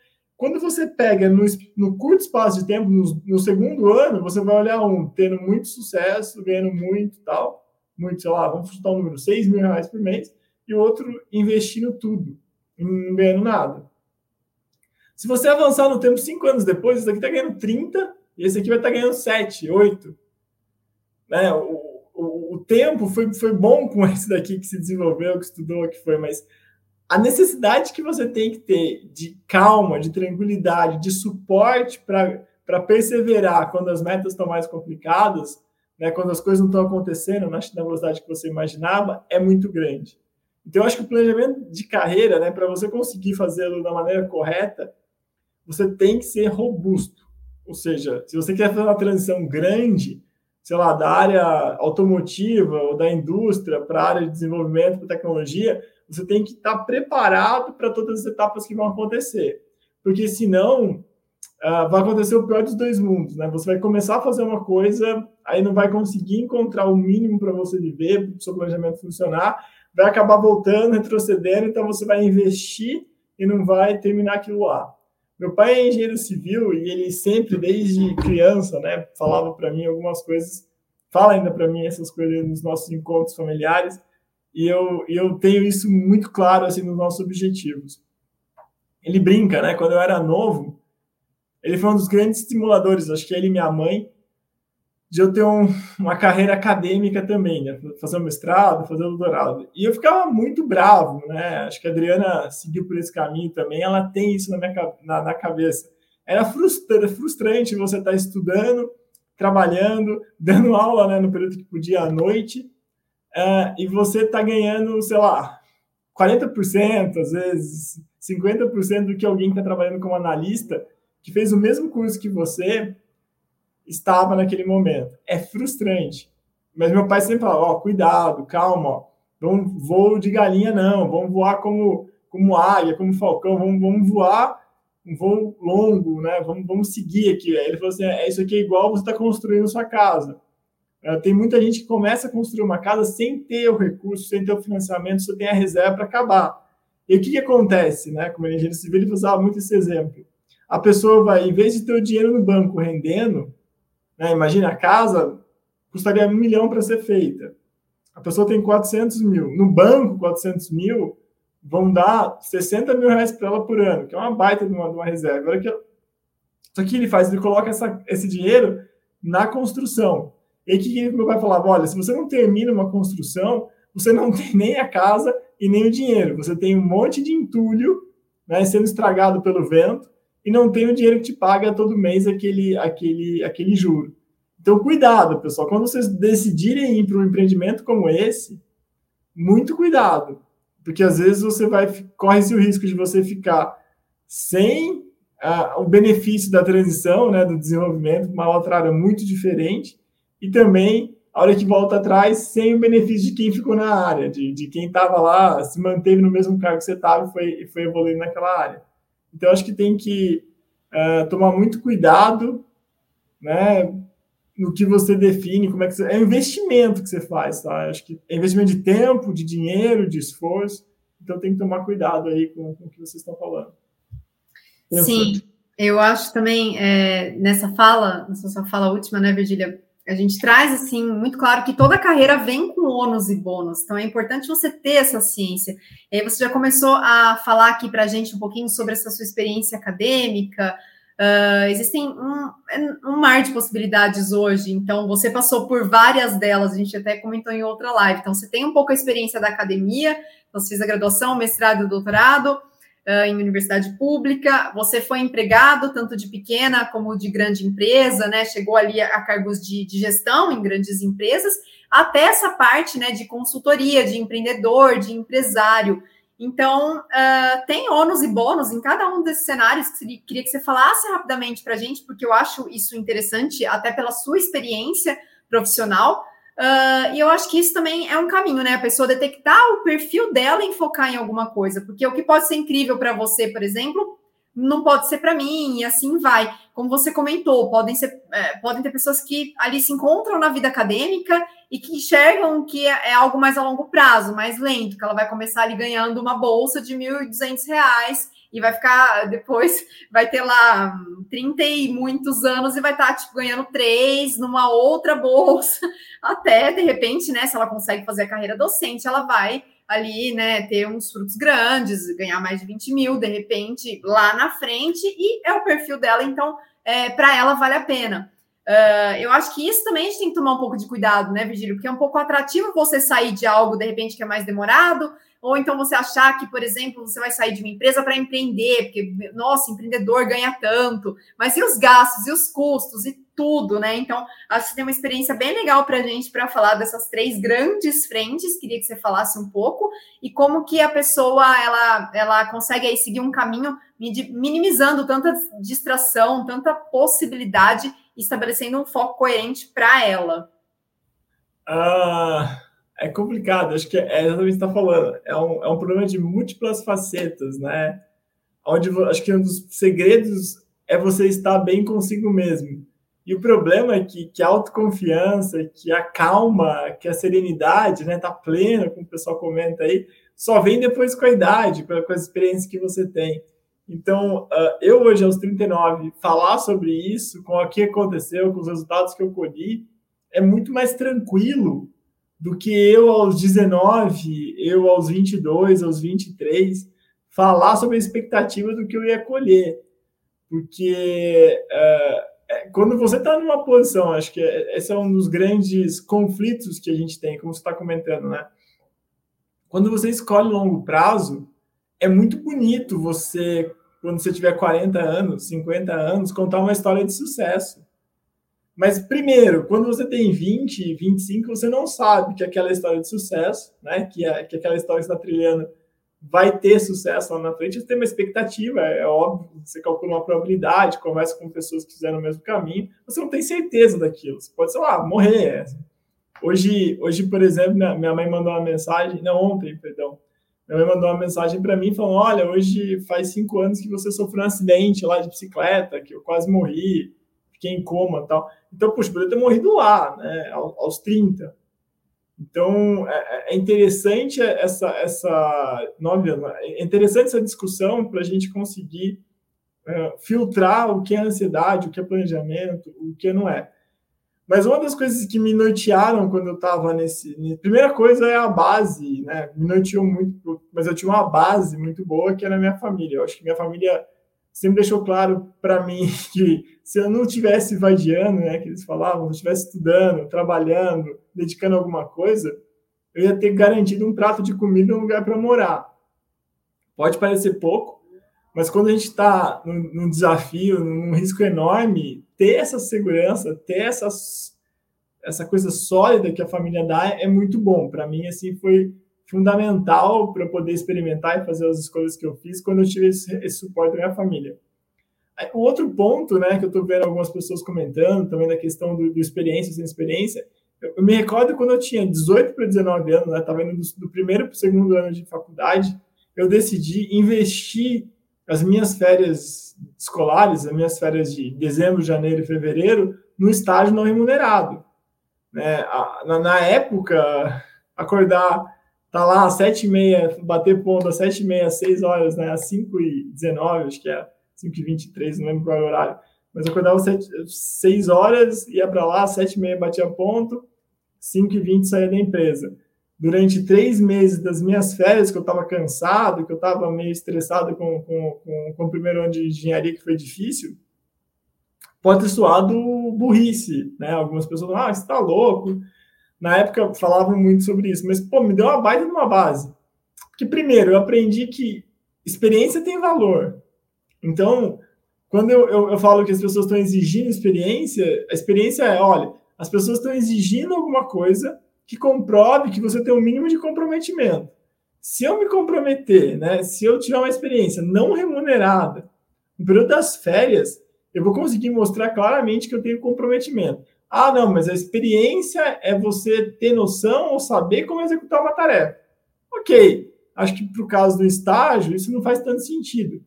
Speaker 2: Quando você pega no, no curto espaço de tempo, no, no, segundo ano, você vai olhar um tendo muito sucesso, ganhando muito tal, muito, sei lá, vamos chutar um número, 6 mil reais por mês, e o outro investindo tudo, não ganhando nada. Se você avançar no tempo cinco anos depois, esse aqui está ganhando 30 e esse aqui vai estar tá ganhando 7, 8. Né? O, o, o tempo foi, foi bom com esse daqui que se desenvolveu, que estudou, que foi, mas a necessidade que você tem que ter de calma, de tranquilidade, de suporte para perseverar quando as metas estão mais complicadas, né, quando as coisas não estão acontecendo na, na velocidade que você imaginava, é muito grande. Então, eu acho que o planejamento de carreira, né, para você conseguir fazê-lo da maneira correta, você tem que ser robusto. Ou seja, se você quer fazer uma transição grande, sei lá, da área automotiva ou da indústria para a área de desenvolvimento para tecnologia, você tem que estar preparado para todas as etapas que vão acontecer. Porque senão uh, vai acontecer o pior dos dois mundos, né? Você vai começar a fazer uma coisa, aí não vai conseguir encontrar o mínimo para você viver, para o seu planejamento funcionar, vai acabar voltando, retrocedendo, então você vai investir e não vai terminar aquilo lá. Meu pai é engenheiro civil e ele sempre, desde criança, né, falava para mim algumas coisas, fala ainda para mim essas coisas nos nossos encontros familiares, e eu, eu tenho isso muito claro assim nos nossos objetivos. Ele brinca, né? Quando eu era novo, ele foi um dos grandes estimuladores, acho que ele e minha mãe, de eu ter um, uma carreira acadêmica também, né? Fazer um mestrado, fazer um doutorado. E eu ficava muito bravo, né? Acho que a Adriana seguiu por esse caminho também, ela tem isso na minha na, na cabeça. Era frustrante, frustrante você estar estudando, trabalhando, dando aula né, no período que podia à noite, uh, e você está ganhando, sei lá, 40%, às vezes 50% do que alguém que está trabalhando como analista, que fez o mesmo curso que você, estava naquele momento. É frustrante. Mas meu pai sempre fala, ó, cuidado, calma. Não voo de galinha, não. Vamos voar como, como águia, como falcão. Vamos, vamos voar um voo longo, né? Vamos, vamos seguir aqui. Aí ele falou assim, é, isso aqui é igual você está construindo sua casa. Uh, tem muita gente que começa a construir uma casa sem ter o recurso, sem ter o financiamento, só tem a reserva para acabar. E o que, que acontece, né? Como engenheiro civil, ele usava muito esse exemplo. A pessoa vai, em vez de ter o dinheiro no banco rendendo, né, imagina a casa custaria um milhão para ser feita. A pessoa tem 400 mil. No banco, 400 mil vão dar 60 mil reais para ela por ano, que é uma baita de uma, de uma reserva. Olha que, só que ele faz, ele coloca essa, esse dinheiro na construção. E aí, o que ele vai falar? Olha, se você não termina uma construção, você não tem nem a casa e nem o dinheiro. Você tem um monte de entulho né, sendo estragado pelo vento e não tem o dinheiro que te paga todo mês aquele, aquele, aquele juro. Então, cuidado, pessoal. Quando vocês decidirem ir para um empreendimento como esse, muito cuidado. Porque às vezes você vai corre-se o risco de você ficar sem uh, o benefício da transição, né, do desenvolvimento, uma outra área muito diferente, e também a hora que volta atrás, sem o benefício de quem ficou na área, de, de quem estava lá, se manteve no mesmo cargo que você estava e foi, foi evoluindo naquela área. Então, acho que tem que uh, tomar muito cuidado, né, no que você define, como é que você, é investimento que você faz, tá? Acho que é investimento de tempo, de dinheiro, de esforço. Então tem que tomar cuidado aí com, com o que vocês estão falando.
Speaker 1: Sim, eu acho também é, nessa fala, nessa sua fala última, né, Virgília? A gente traz assim muito claro que toda carreira vem com ônus e bônus, então é importante você ter essa ciência. E aí você já começou a falar aqui para a gente um pouquinho sobre essa sua experiência acadêmica, Uh, existem um, um, mar de possibilidades hoje, então você passou por várias delas, a gente até comentou em outra live. Então, você tem um pouco a experiência da academia, você fez a graduação, mestrado e doutorado em universidade pública, você foi empregado tanto de pequena como de grande empresa, né? Chegou ali a, cargos de, de, gestão em grandes empresas, até essa parte né, de consultoria, de empreendedor, de empresário. Então, uh, tem ônus e bônus em cada um desses cenários que queria que você falasse rapidamente para a gente, porque eu acho isso interessante, até pela sua experiência profissional. Uh, e eu acho que isso também é um caminho, né? A pessoa detectar o perfil dela e focar em alguma coisa, porque o que pode ser incrível para você, por exemplo, não pode ser para mim, e assim vai. Como você comentou, podem, ser, é, podem ter pessoas que ali se encontram na vida acadêmica e que enxergam que é, é algo mais a longo prazo, mais lento, que ela vai começar ali ganhando uma bolsa de R$ 1.200 e vai ficar, depois vai ter lá 30 e muitos anos e vai estar, tá, tipo, ganhando três numa outra bolsa, até, de repente, né, se ela consegue fazer a carreira docente, ela vai ali, né, ter uns frutos grandes, ganhar mais de 20 mil, de repente, lá na frente, e é o perfil dela, então, é, para ela vale a pena. Uh, eu acho que isso também a gente tem que tomar um pouco de cuidado, né, Virgílio? Porque é um pouco atrativo você sair de algo, de repente, que é mais demorado, ou então você achar que, por exemplo, você vai sair de uma empresa para empreender, porque, nossa, empreendedor ganha tanto, mas e os gastos, e os custos, e tudo, né? Então, acho que tem uma experiência bem legal para a gente para falar dessas três grandes frentes. Queria que você falasse um pouco e como que a pessoa ela, ela consegue aí seguir um caminho minimizando tanta distração, tanta possibilidade, estabelecendo um foco coerente para ela.
Speaker 2: Ah é complicado, acho que é exatamente o que está falando. É um, é um problema de múltiplas facetas, né? Onde acho que um dos segredos é você estar bem consigo mesmo. E o problema é que, que a autoconfiança, que a calma, que a serenidade, né, tá plena, como o pessoal comenta aí, só vem depois com a idade, com, com as experiências que você tem. Então, uh, eu hoje, aos 39, falar sobre isso, com o que aconteceu, com os resultados que eu colhi, é muito mais tranquilo do que eu aos 19, eu aos 22, aos 23, falar sobre a expectativa do que eu ia colher. Porque uh, quando você está numa posição, acho que esse é um dos grandes conflitos que a gente tem, como você está comentando, né? Quando você escolhe longo prazo, é muito bonito você, quando você tiver 40 anos, 50 anos, contar uma história de sucesso. Mas, primeiro, quando você tem 20, 25, você não sabe que aquela história de sucesso, né, que, é, que aquela história que está trilhando vai ter sucesso lá na frente, você tem uma expectativa, é, é óbvio, você calcula uma probabilidade, conversa com pessoas que fizeram o mesmo caminho, você não tem certeza daquilo, você pode, sei lá, morrer. Hoje, hoje por exemplo, minha mãe mandou uma mensagem, não, ontem, perdão, minha mãe mandou uma mensagem para mim falando, olha, hoje faz cinco anos que você sofreu um acidente lá de bicicleta, que eu quase morri, fiquei em coma tal. Então, puxa, poderia ter morrido lá, né, aos 30. Então, é, é, interessante essa, essa é interessante essa discussão para a gente conseguir é, filtrar o que é ansiedade, o que é planejamento, o que não é. Mas uma das coisas que me nortearam quando eu estava nesse. Primeira coisa é a base, né? Me norteou muito, mas eu tinha uma base muito boa que era a minha família. Eu acho que minha família sempre deixou claro para mim que se eu não tivesse vadiando, né, que eles falavam, se eu estivesse estudando, trabalhando, dedicando alguma coisa, eu ia ter garantido um prato de comida e um lugar para morar. Pode parecer pouco, mas quando a gente está num, num, desafio, num risco enorme, ter essa segurança, ter essa, essa coisa sólida que a família dá é muito bom. Para mim, assim, foi fundamental para poder experimentar e fazer as escolhas que eu fiz quando eu tive esse, esse suporte da minha família. O outro ponto, né, que eu estou vendo algumas pessoas comentando, também da questão do, do experiência sem experiência, eu, me recordo quando eu tinha 18 para 19 anos, né, indo do, do primeiro para o segundo ano de faculdade, eu decidi investir as minhas férias escolares, as minhas férias de dezembro, janeiro e fevereiro, no estágio não remunerado. Né? Na, na época, acordar, tá lá às sete e meia, bater ponto às sete e meia, seis horas, né? às cinco e dezenove, acho que é cinco e vinte e três, não lembro qual é o horário, mas acordava às sete, seis horas, ia para lá, às sete e meia batia ponto, cinco e vinte saía da empresa durante três meses das minhas férias, que eu estava cansado, que eu estava meio estressado com, com, com, com, o primeiro ano de engenharia, que foi difícil, pode ter soado burrice, né? Algumas pessoas falam, ah, você está louco. Na época falavam muito sobre isso, mas, pô, me deu uma baita de uma base. Porque, primeiro, eu aprendi que experiência tem valor. Então, quando eu, eu, eu falo que as pessoas estão exigindo experiência, a experiência é, olha, as pessoas estão exigindo alguma coisa que comprove que você tem um mínimo de comprometimento. Se eu me comprometer, né, se eu tiver uma experiência não remunerada no período das férias, eu vou conseguir mostrar claramente que eu tenho comprometimento. Ah, não, mas a experiência é você ter noção ou saber como executar uma tarefa. Ok, acho que para o caso do estágio, isso não faz tanto sentido.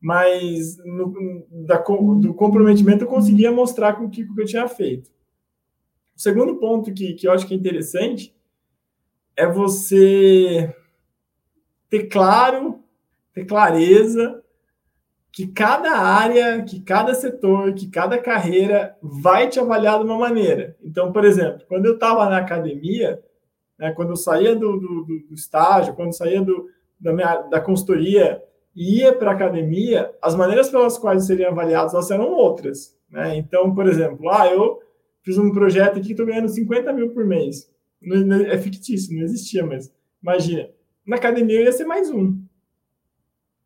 Speaker 2: Mas no, da, do comprometimento eu conseguia mostrar com o que, que eu tinha feito. O segundo ponto que, que eu acho que é interessante é você ter claro, ter clareza que cada área, que cada setor, que cada carreira vai te avaliar de uma maneira. Então, por exemplo, quando eu estava na academia, né, quando eu saía do, do, do estágio, quando eu saía do, da, minha, da consultoria e ia para a academia, as maneiras pelas quais eu seriam avaliados elas eram outras. Né? Então, por exemplo, ah, eu fiz um projeto aqui que estou ganhando 50 mil por mês. É fictício, não existia, mas imagina. Na academia eu ia ser mais um.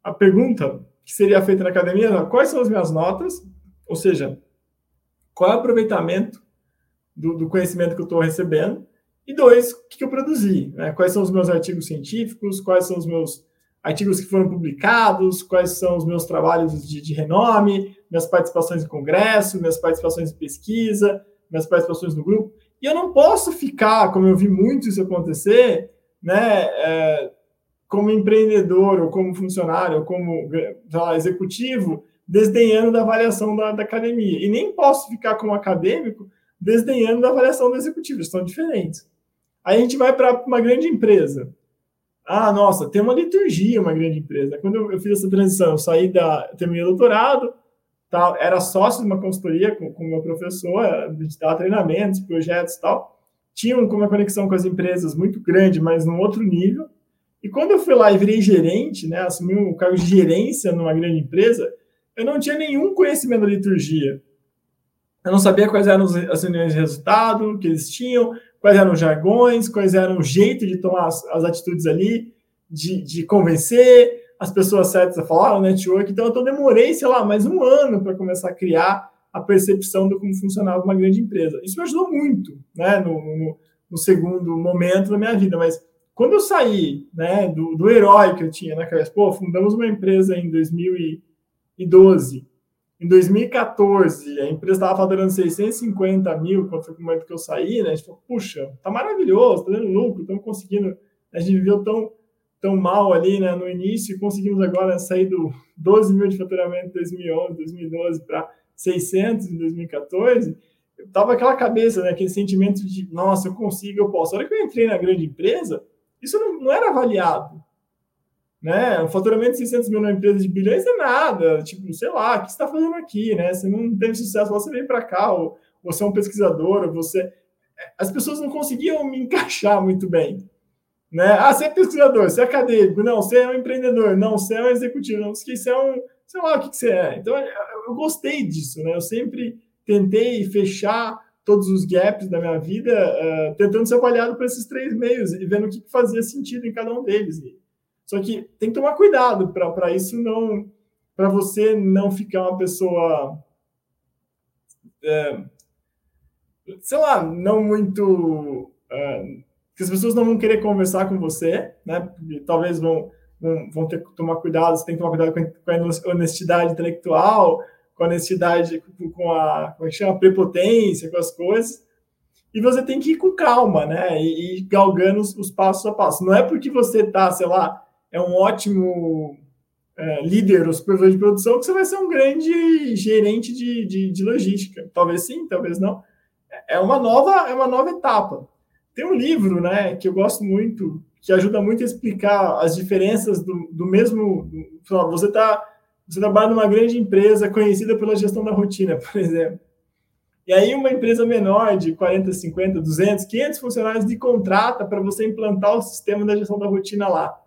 Speaker 2: A pergunta que seria feita na academia? Quais são as minhas notas, ou seja, qual é o aproveitamento do, do conhecimento que eu estou recebendo, e dois, o que, que eu produzi, né? quais são os meus artigos científicos, quais são os meus artigos que foram publicados, quais são os meus trabalhos de, de renome, minhas participações em congresso, minhas participações em pesquisa, minhas participações no grupo, e eu não posso ficar, como eu vi muito isso acontecer, né, é, como empreendedor, ou como funcionário, ou como lá, executivo, desdenhando da avaliação da, da, academia. E nem posso ficar como acadêmico desdenhando da avaliação do executivo, são diferentes. Aí a gente vai para uma grande empresa. Ah, nossa, tem uma liturgia, uma grande empresa. Quando eu, eu fiz essa transição, eu saí da. terminei o doutorado, tal, era sócio de uma consultoria com o meu professor, de dar treinamentos, projetos e tal. Tinha uma conexão com as empresas muito grande, mas num outro nível. E quando eu fui lá e virei gerente, né, assumi um cargo de gerência numa grande empresa, eu não tinha nenhum conhecimento da liturgia. Eu não sabia quais eram as reuniões de resultado que eles tinham, quais eram os jargões, quais eram o jeito de tomar as, as atitudes ali, de, de convencer, as pessoas certas a falar, o network. Então, eu demorei, sei lá, mais um ano para começar a criar a percepção de como funcionava uma grande empresa. Isso me ajudou muito, né, no, no, no segundo momento da minha vida. Mas quando eu saí, né, do, do herói que eu tinha na cabeça, pô, fundamos uma empresa em 2012. Em 2014, a empresa estava faturando 650 mil, quando foi o momento que eu saí, né? A gente falou, puxa, tá maravilhoso, tá dando lucro, estamos conseguindo. A gente viveu tão tão mal ali né, no início e conseguimos agora sair do 12 mil de faturamento em 2011, 2012 para 600 em 2014, eu tava aquela cabeça, né, aquele sentimento de, nossa, eu consigo, eu posso. A hora que eu entrei na grande empresa, isso não, não era avaliado. né? Um faturamento de 600 mil numa empresa de bilhões é nada. Tipo, sei lá, o que você está fazendo aqui, né? Você não teve sucesso, você vem para cá, ou você é um pesquisador, ou você... As pessoas não conseguiam me encaixar muito bem. Né? Ah, você é pesquisador, você é acadêmico, não, você é um empreendedor, não, você é um executivo, não, você é um, sei lá o que, que você é. Então, eu gostei disso, né? Eu sempre tentei fechar todos os gaps da minha vida, uh, tentando ser avaliado por esses três meios e vendo o que, fazia sentido em cada um deles. Só que tem que tomar cuidado para isso não, para você não ficar uma pessoa, é, sei lá, não muito uh, que as pessoas não vão querer conversar com você, né? Talvez vão, vão, vão ter que tomar cuidado, você tem que tomar cuidado com a honestidade intelectual, com a honestidade, com a, como é que chama, prepotência, com as coisas. E você tem que ir com calma, né? E, e galgando os, os, passos a passo. Não é porque você tá, sei lá, é um ótimo é, líder ou supervisor de produção que você vai ser um grande gerente de, de, de logística. Talvez sim, talvez não. É uma nova, é uma nova etapa. Tem um livro, né, que eu gosto muito, que ajuda muito a explicar as diferenças do, do mesmo. Do, você está você trabalha numa grande empresa conhecida pela gestão da rotina, por exemplo. E aí uma empresa menor de 40, 50, 200, 500 funcionários de contrata para você implantar o sistema da gestão da rotina lá.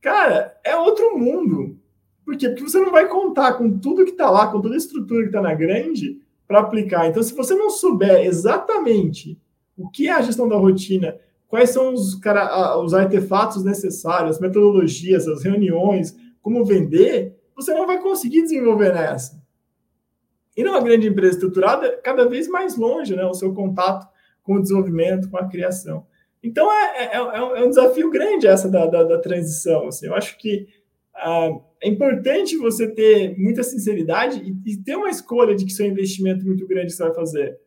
Speaker 2: Cara, é outro mundo. Por quê? Porque você não vai contar com tudo que está lá, com toda a estrutura que está na grande para aplicar. Então, se você não souber exatamente o que é a gestão da rotina, quais são os, cara, os artefatos necessários, as metodologias, as reuniões, como vender, você não vai conseguir desenvolver nessa. E numa grande empresa estruturada, cada vez mais longe né, o seu contato com o desenvolvimento, com a criação. Então, é, é, é, é um desafio grande essa da, da, da transição. Assim. Eu acho que ah, é importante você ter muita sinceridade e, e, ter uma escolha de que seu investimento muito grande você vai fazer.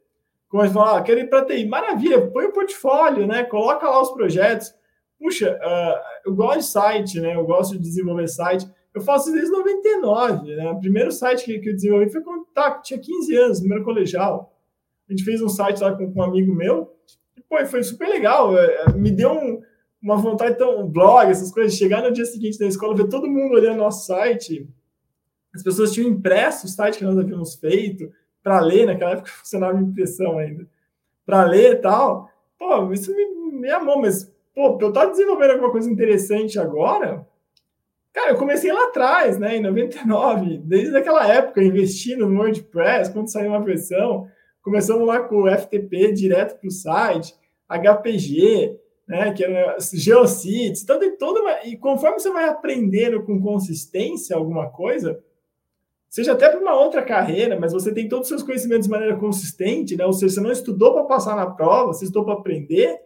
Speaker 2: Como a gente fala, ah, quero ir para TI. Maravilha, põe o portfólio, né? coloca lá os projetos. Puxa, uh, eu gosto de site, né? eu gosto de desenvolver site. Eu faço desde 99, né? O primeiro site que, que eu desenvolvi foi quando tá, tinha 15 anos, primeiro colegial. A gente fez um site lá com, com um amigo meu, e, pô, foi super legal. É, é, me deu um, uma vontade, tão, um blog, essas coisas, chegar no dia seguinte na escola, ver todo mundo olhando nosso site. As pessoas tinham impresso o site que nós havíamos feito para ler, naquela época funcionava impressão ainda, para ler e tal. Pô, isso me, me amou, mas, pô, eu estar desenvolvendo alguma coisa interessante agora, Cara, eu comecei lá atrás, né, em 99, desde aquela época, investindo no WordPress, quando saiu uma versão, começamos lá com o FTP direto para o site, HPG, né, que era Geocities, então tem toda uma... E conforme você vai aprendendo com consistência alguma coisa, seja até para uma outra carreira, mas você tem todos os seus conhecimentos de maneira consistente, né, ou seja, você não estudou para passar na prova, você estudou para aprender,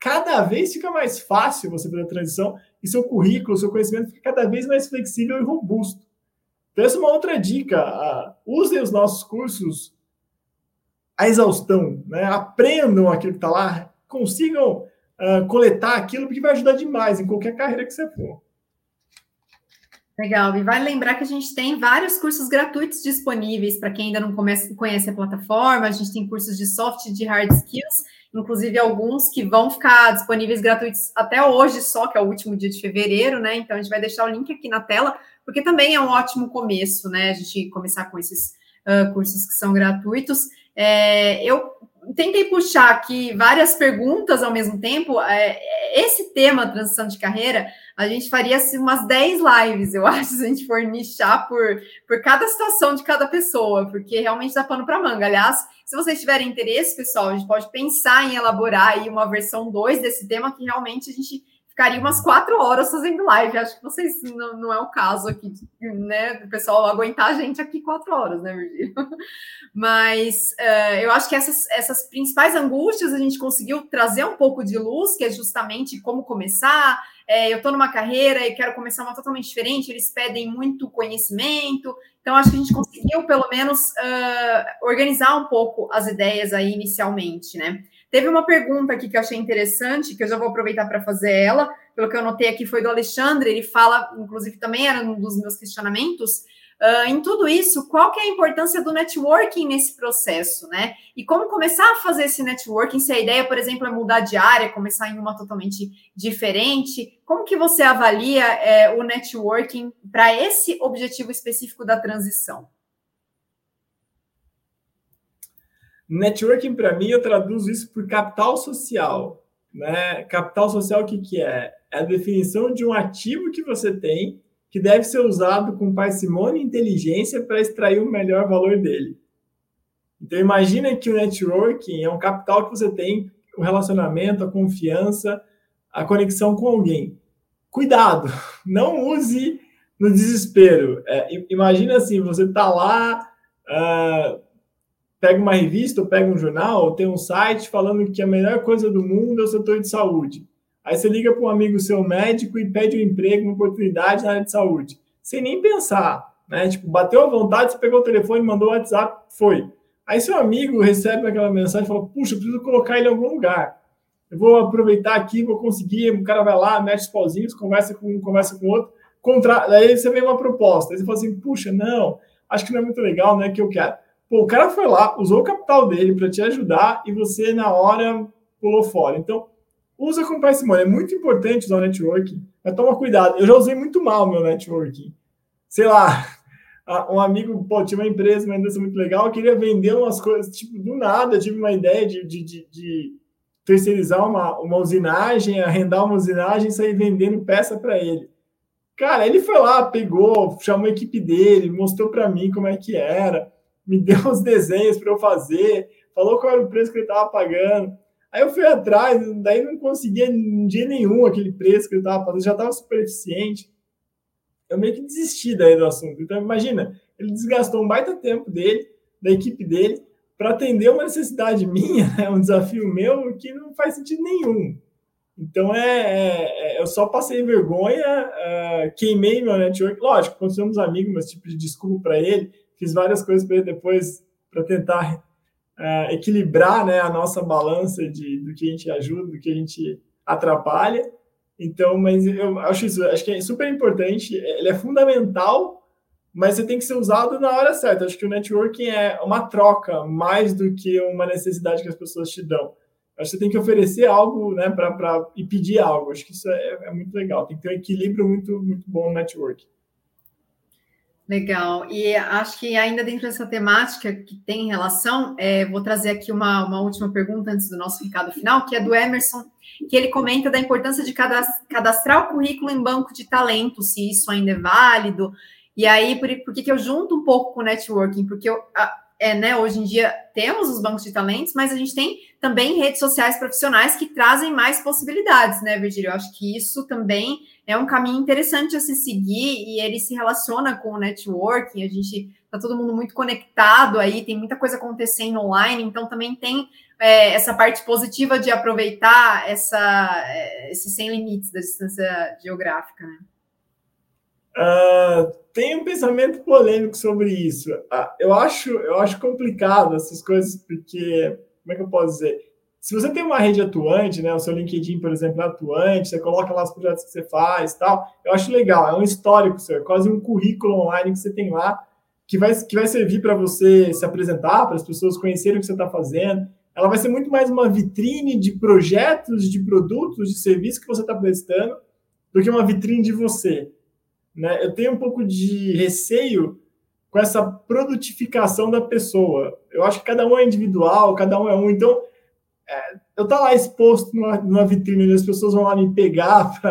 Speaker 2: cada vez fica mais fácil você fazer a transição e seu currículo, seu conhecimento fica cada vez mais flexível e robusto. Então, essa é uma outra dica. Uh, usem os nossos cursos à exaustão, né? aprendam aquilo que está lá, consigam uh, coletar aquilo, porque vai ajudar demais em qualquer carreira que você for.
Speaker 1: Legal, e vale lembrar que a gente tem vários cursos gratuitos disponíveis para quem ainda não comece, conhece a plataforma. A gente tem cursos de soft e de hard skills inclusive alguns que vão ficar disponíveis gratuitos até hoje só, que é o último dia de fevereiro, né? Então a gente vai deixar o link aqui na tela, porque também é um ótimo começo, né? A gente começar com esses uh, cursos que são gratuitos. É, eu tentei puxar aqui várias perguntas ao mesmo tempo. É, esse tema, transição de carreira, a gente faria assim, umas 10 lives, eu acho, se a gente for nichar por, por cada situação de cada pessoa, porque realmente dá pano para manga. Aliás, se vocês tiverem interesse, pessoal, a gente pode pensar em elaborar aí uma versão 2 desse tema que realmente a gente ficaria umas quatro horas fazendo live. Acho que vocês não, não é o caso aqui, né? O pessoal aguentar a gente aqui quatro horas, né, Virgílio? Mas uh, eu acho que essas, essas principais angústias a gente conseguiu trazer um pouco de luz, que é justamente como começar. É, eu estou numa carreira e quero começar uma totalmente diferente, eles pedem muito conhecimento. Então, acho que a gente conseguiu, pelo menos, uh, organizar um pouco as ideias aí inicialmente, né? Teve uma pergunta aqui que eu achei interessante, que eu já vou aproveitar para fazer ela, pelo que eu notei aqui foi do Alexandre, ele fala, inclusive também era um dos meus questionamentos, Uh, em tudo isso, qual que é a importância do networking nesse processo, né? E como começar a fazer esse networking, se a ideia, por exemplo, é mudar de área, começar em uma totalmente diferente, como que você avalia é, o networking para esse objetivo específico da transição?
Speaker 2: Networking, para mim, eu traduzo isso por capital social. Né? Capital social, o que, que é? É a definição de um ativo que você tem que deve ser usado com parcimônia e inteligência para extrair o melhor valor dele. Então, imagina que o networking é um capital que você tem, o relacionamento, a confiança, a conexão com alguém. Cuidado, não use no desespero. É, imagina assim, você está lá, uh, pega uma revista, ou pega um jornal, ou tem um site falando que a melhor coisa do mundo é o setor de saúde. Aí você liga para um amigo seu médico e pede um emprego, uma oportunidade na área de saúde. Sem nem pensar, né? Tipo, bateu a vontade, você pegou o telefone, mandou o WhatsApp, foi. Aí seu amigo recebe aquela mensagem e fala, puxa, eu preciso colocar ele em algum lugar. Eu vou aproveitar aqui, vou conseguir. O cara vai lá, mete os pauzinhos, conversa com um, conversa com outro. Contra... Daí você vê uma proposta. Aí você fala assim, puxa, não, acho que não é muito legal, não é que eu quero. Pô, o cara foi lá, usou o capital dele para te ajudar e você, na hora, pulou fora. Então, usa com parcimônia. É muito importante usar o networking, mas toma cuidado. Eu já usei muito mal o meu networking. Sei lá, um amigo pô, tinha uma empresa, uma indústria muito legal, queria vender umas coisas, tipo, do nada, tive uma ideia de, de, de, de terceirizar uma, uma usinagem, arrendar uma usinagem e sair vendendo peça para ele. Cara, ele foi lá, pegou, chamou a equipe dele, mostrou para mim como é que era me deu os desenhos para eu fazer, falou qual era o preço que ele estava pagando. Aí eu fui atrás, daí não conseguia em dia nenhum aquele preço que ele estava fazendo, já estava super eficiente. Eu meio que desisti daí do assunto. Então, imagina, ele desgastou um baita tempo dele, da equipe dele, para atender uma necessidade minha, né, um desafio meu, que não faz sentido nenhum. Então, é, é, é eu só passei vergonha, uh, queimei meu network. Lógico, continuamos amigos, mas tipo de desculpa para ele fiz várias coisas para depois para tentar uh, equilibrar né, a nossa balança de, do que a gente ajuda, do que a gente atrapalha. Então, mas eu acho isso, acho que é super importante, ele é fundamental, mas você tem que ser usado na hora certa. Acho que o networking é uma troca mais do que uma necessidade que as pessoas te dão. Acho que você tem que oferecer algo, né, para e pedir algo. Acho que isso é, é, muito legal. Tem que ter um equilíbrio muito, muito bom no networking.
Speaker 1: Legal. E acho que ainda dentro dessa temática que tem relação, é, vou trazer aqui uma, uma última pergunta antes do nosso recado final, que é do Emerson, que ele comenta da importância de cadastrar o currículo em banco de talento, se isso ainda é válido. E aí, por, por que, que eu junto um pouco com o networking? Porque eu, é, né, hoje em dia temos os bancos de talentos, mas a gente tem também redes sociais profissionais que trazem mais possibilidades, né, Virgílio? Eu acho que isso também é um caminho interessante a se seguir e ele se relaciona com o networking. A gente está todo mundo muito conectado aí, tem muita coisa acontecendo online, então também tem é, essa parte positiva de aproveitar essa, é, esse sem limites da distância geográfica, né?
Speaker 2: Uh, tem um pensamento polêmico sobre isso. Uh, eu, acho, eu acho complicado essas coisas, porque, como é que eu posso dizer? Se você tem uma rede atuante, né, o seu LinkedIn, por exemplo, é atuante, você coloca lá os projetos que você faz tal, eu acho legal, é um histórico seu, é quase um currículo online que você tem lá, que vai, que vai servir para você se apresentar, para as pessoas conhecerem o que você está fazendo. Ela vai ser muito mais uma vitrine de projetos, de produtos, de serviços que você está prestando, do que uma vitrine de você. Né? Eu tenho um pouco de receio com essa produtificação da pessoa. Eu acho que cada um é individual, cada um é um. Então, eu estar tá lá exposto numa, numa vitrine onde as pessoas vão lá me pegar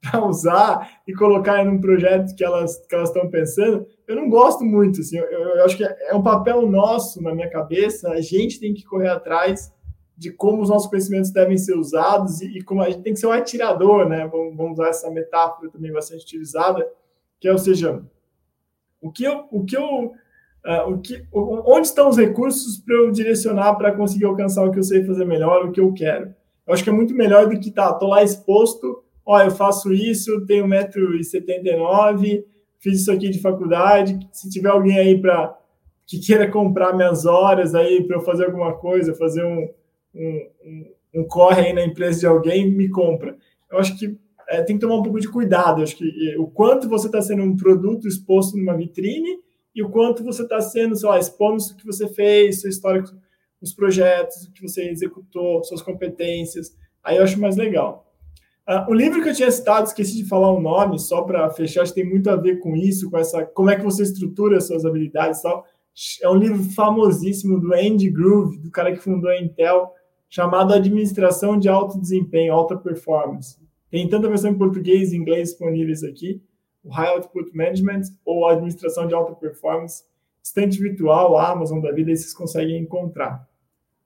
Speaker 2: para usar e colocar em um projeto que elas que elas estão pensando, eu não gosto muito. Assim, eu, eu, acho que é um papel nosso na minha cabeça. A gente tem que correr atrás de como os nossos conhecimentos devem ser usados e, e como a gente tem que ser um atirador, né? Vamos, vamos usar essa metáfora também bastante utilizada que é, ou seja, o que eu, o que eu uh, o que, onde estão os recursos para eu direcionar para conseguir alcançar o que eu sei fazer melhor, o que eu quero. Eu acho que é muito melhor do que tá, tô lá exposto, ó, eu faço isso, tenho 1,79m, fiz isso aqui de faculdade, se tiver alguém aí para que queira comprar minhas horas aí para eu fazer alguma coisa, fazer um, um, um, um corre aí na empresa de alguém, me compra. Eu acho que é, tem que tomar um pouco de cuidado. Acho que o quanto você está sendo um produto exposto numa vitrine e o quanto você está sendo, sei lá, expondo o que você fez, seu histórico, os projetos, o que você executou, suas competências. Aí eu acho mais legal. Uh, o livro que eu tinha citado, esqueci de falar o nome, só para fechar, acho que tem muito a ver com isso, com essa, como é que você estrutura as suas habilidades e tal. É um livro famosíssimo do Andy Groove, do cara que fundou a Intel, chamado Administração de Alto Desempenho, Alta Performance. Tem tanto a versão em português e inglês disponíveis aqui o High Output Management ou a administração de alta performance, estante virtual, a Amazon da vida, vocês conseguem encontrar.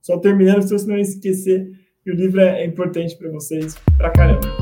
Speaker 2: Só terminando, se você não esquecer, que o livro é importante para vocês pra caramba.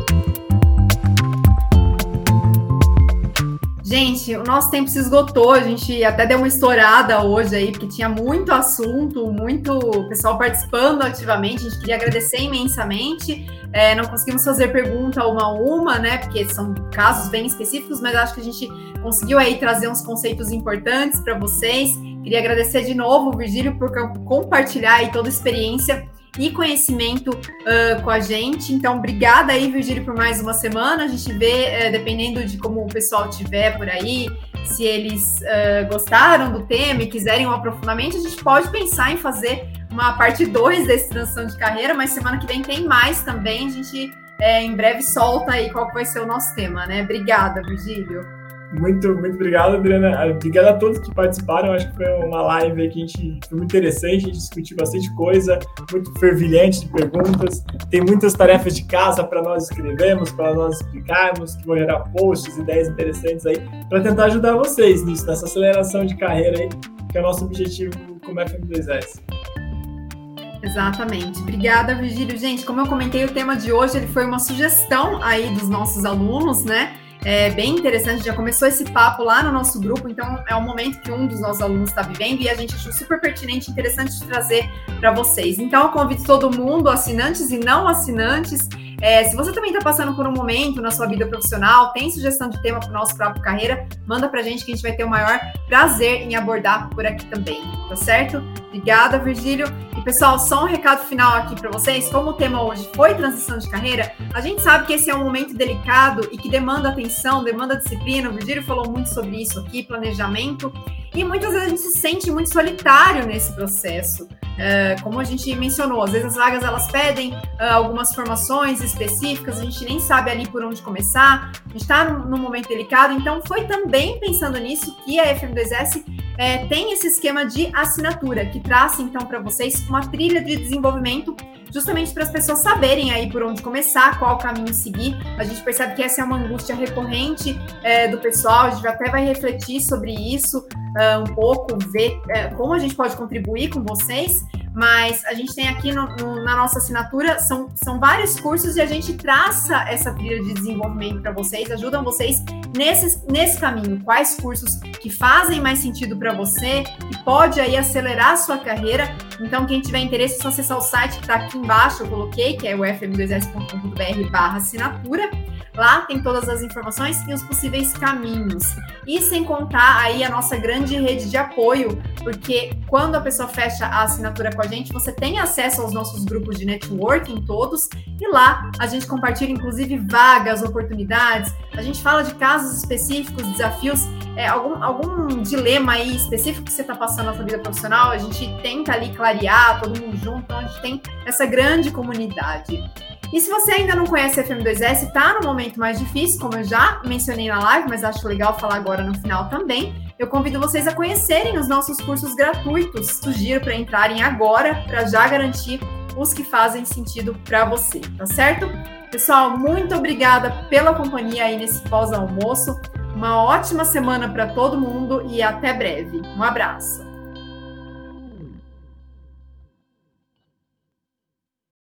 Speaker 1: Gente, o nosso tempo se esgotou, a gente até deu uma estourada hoje aí, porque tinha muito assunto, muito pessoal participando ativamente, a gente queria agradecer imensamente. É, não conseguimos fazer pergunta uma a uma, né? Porque são casos bem específicos, mas acho que a gente conseguiu aí trazer uns conceitos importantes para vocês. Queria agradecer de novo, Virgílio, por compartilhar aí toda a experiência e conhecimento uh, com a gente. Então, obrigada aí, Virgílio, por mais uma semana. A gente vê, uh, dependendo de como o pessoal tiver por aí, se eles uh, gostaram do tema e quiserem um aprofundamento, a gente pode pensar em fazer uma parte 2 desse transição de carreira, mas semana que vem tem mais também. A gente é, em breve solta aí qual vai ser o nosso tema, né? Obrigada, Virgílio.
Speaker 2: Muito, muito obrigado, Adriana. Obrigado a todos que participaram. Acho que foi uma live que a gente foi muito interessante, a gente discutiu bastante coisa, muito fervilhante de perguntas. Tem muitas tarefas de casa para nós escrevermos, para nós explicarmos, que vão gerar posts, ideias interessantes aí, para tentar ajudar vocês nisso, nessa aceleração de carreira aí, que é o nosso objetivo como FM2S.
Speaker 1: Exatamente. Obrigada, Virgílio. Gente, como eu comentei, o tema de hoje ele foi uma sugestão aí dos nossos alunos, né? É bem interessante, já começou esse papo lá no nosso grupo, então é um momento que um dos nossos alunos está vivendo e a gente achou super pertinente e interessante de trazer para vocês. Então, eu convido todo mundo, assinantes e não assinantes, é, se você também está passando por um momento na sua vida profissional, tem sugestão de tema para o nosso próprio carreira, manda para a gente que a gente vai ter o maior prazer em abordar por aqui também, tá certo? Obrigada, Virgílio. E pessoal, só um recado final aqui para vocês. Como o tema hoje foi transição de carreira, a gente sabe que esse é um momento delicado e que demanda atenção, demanda disciplina. O Virgílio falou muito sobre isso aqui, planejamento. E muitas vezes a gente se sente muito solitário nesse processo. É, como a gente mencionou, às vezes as vagas elas pedem uh, algumas formações específicas, a gente nem sabe ali por onde começar, a gente está num, num, momento delicado, então foi também pensando nisso que a FM2S é, tem esse esquema de assinatura, que traz então para vocês uma trilha de desenvolvimento justamente para as pessoas saberem aí por onde começar, qual caminho seguir. A gente percebe que essa é uma angústia recorrente é, do pessoal, a gente até vai refletir sobre isso uh, um pouco, ver uh, como a gente pode contribuir com vocês, mas a gente tem aqui no, no, na nossa assinatura, são, são vários cursos e a gente traça essa trilha de desenvolvimento para vocês, ajudam vocês nesse, nesse caminho, quais cursos que fazem mais sentido para você, que pode aí acelerar a sua carreira. Então, quem tiver interesse, é só acessar o site que está aqui embaixo, eu coloquei, que é o fm2s.com.br barra assinatura. Lá tem todas as informações e os possíveis caminhos. E sem contar aí a nossa grande rede de apoio, porque quando a pessoa fecha a assinatura com a gente, você tem acesso aos nossos grupos de networking todos, e lá a gente compartilha inclusive vagas, oportunidades, a gente fala de casos específicos, desafios, é, algum, algum dilema aí específico que você está passando na sua vida profissional, a gente tenta ali clarear, todo mundo junto, então a gente tem essa grande comunidade. E se você ainda não conhece a FM2S, está no momento mais difícil, como eu já mencionei na live, mas acho legal falar agora no final também. Eu convido vocês a conhecerem os nossos cursos gratuitos. Sugiro para entrarem agora, para já garantir os que fazem sentido para você, tá certo? Pessoal, muito obrigada pela companhia aí nesse pós-almoço. Uma ótima semana para todo mundo e até breve. Um abraço.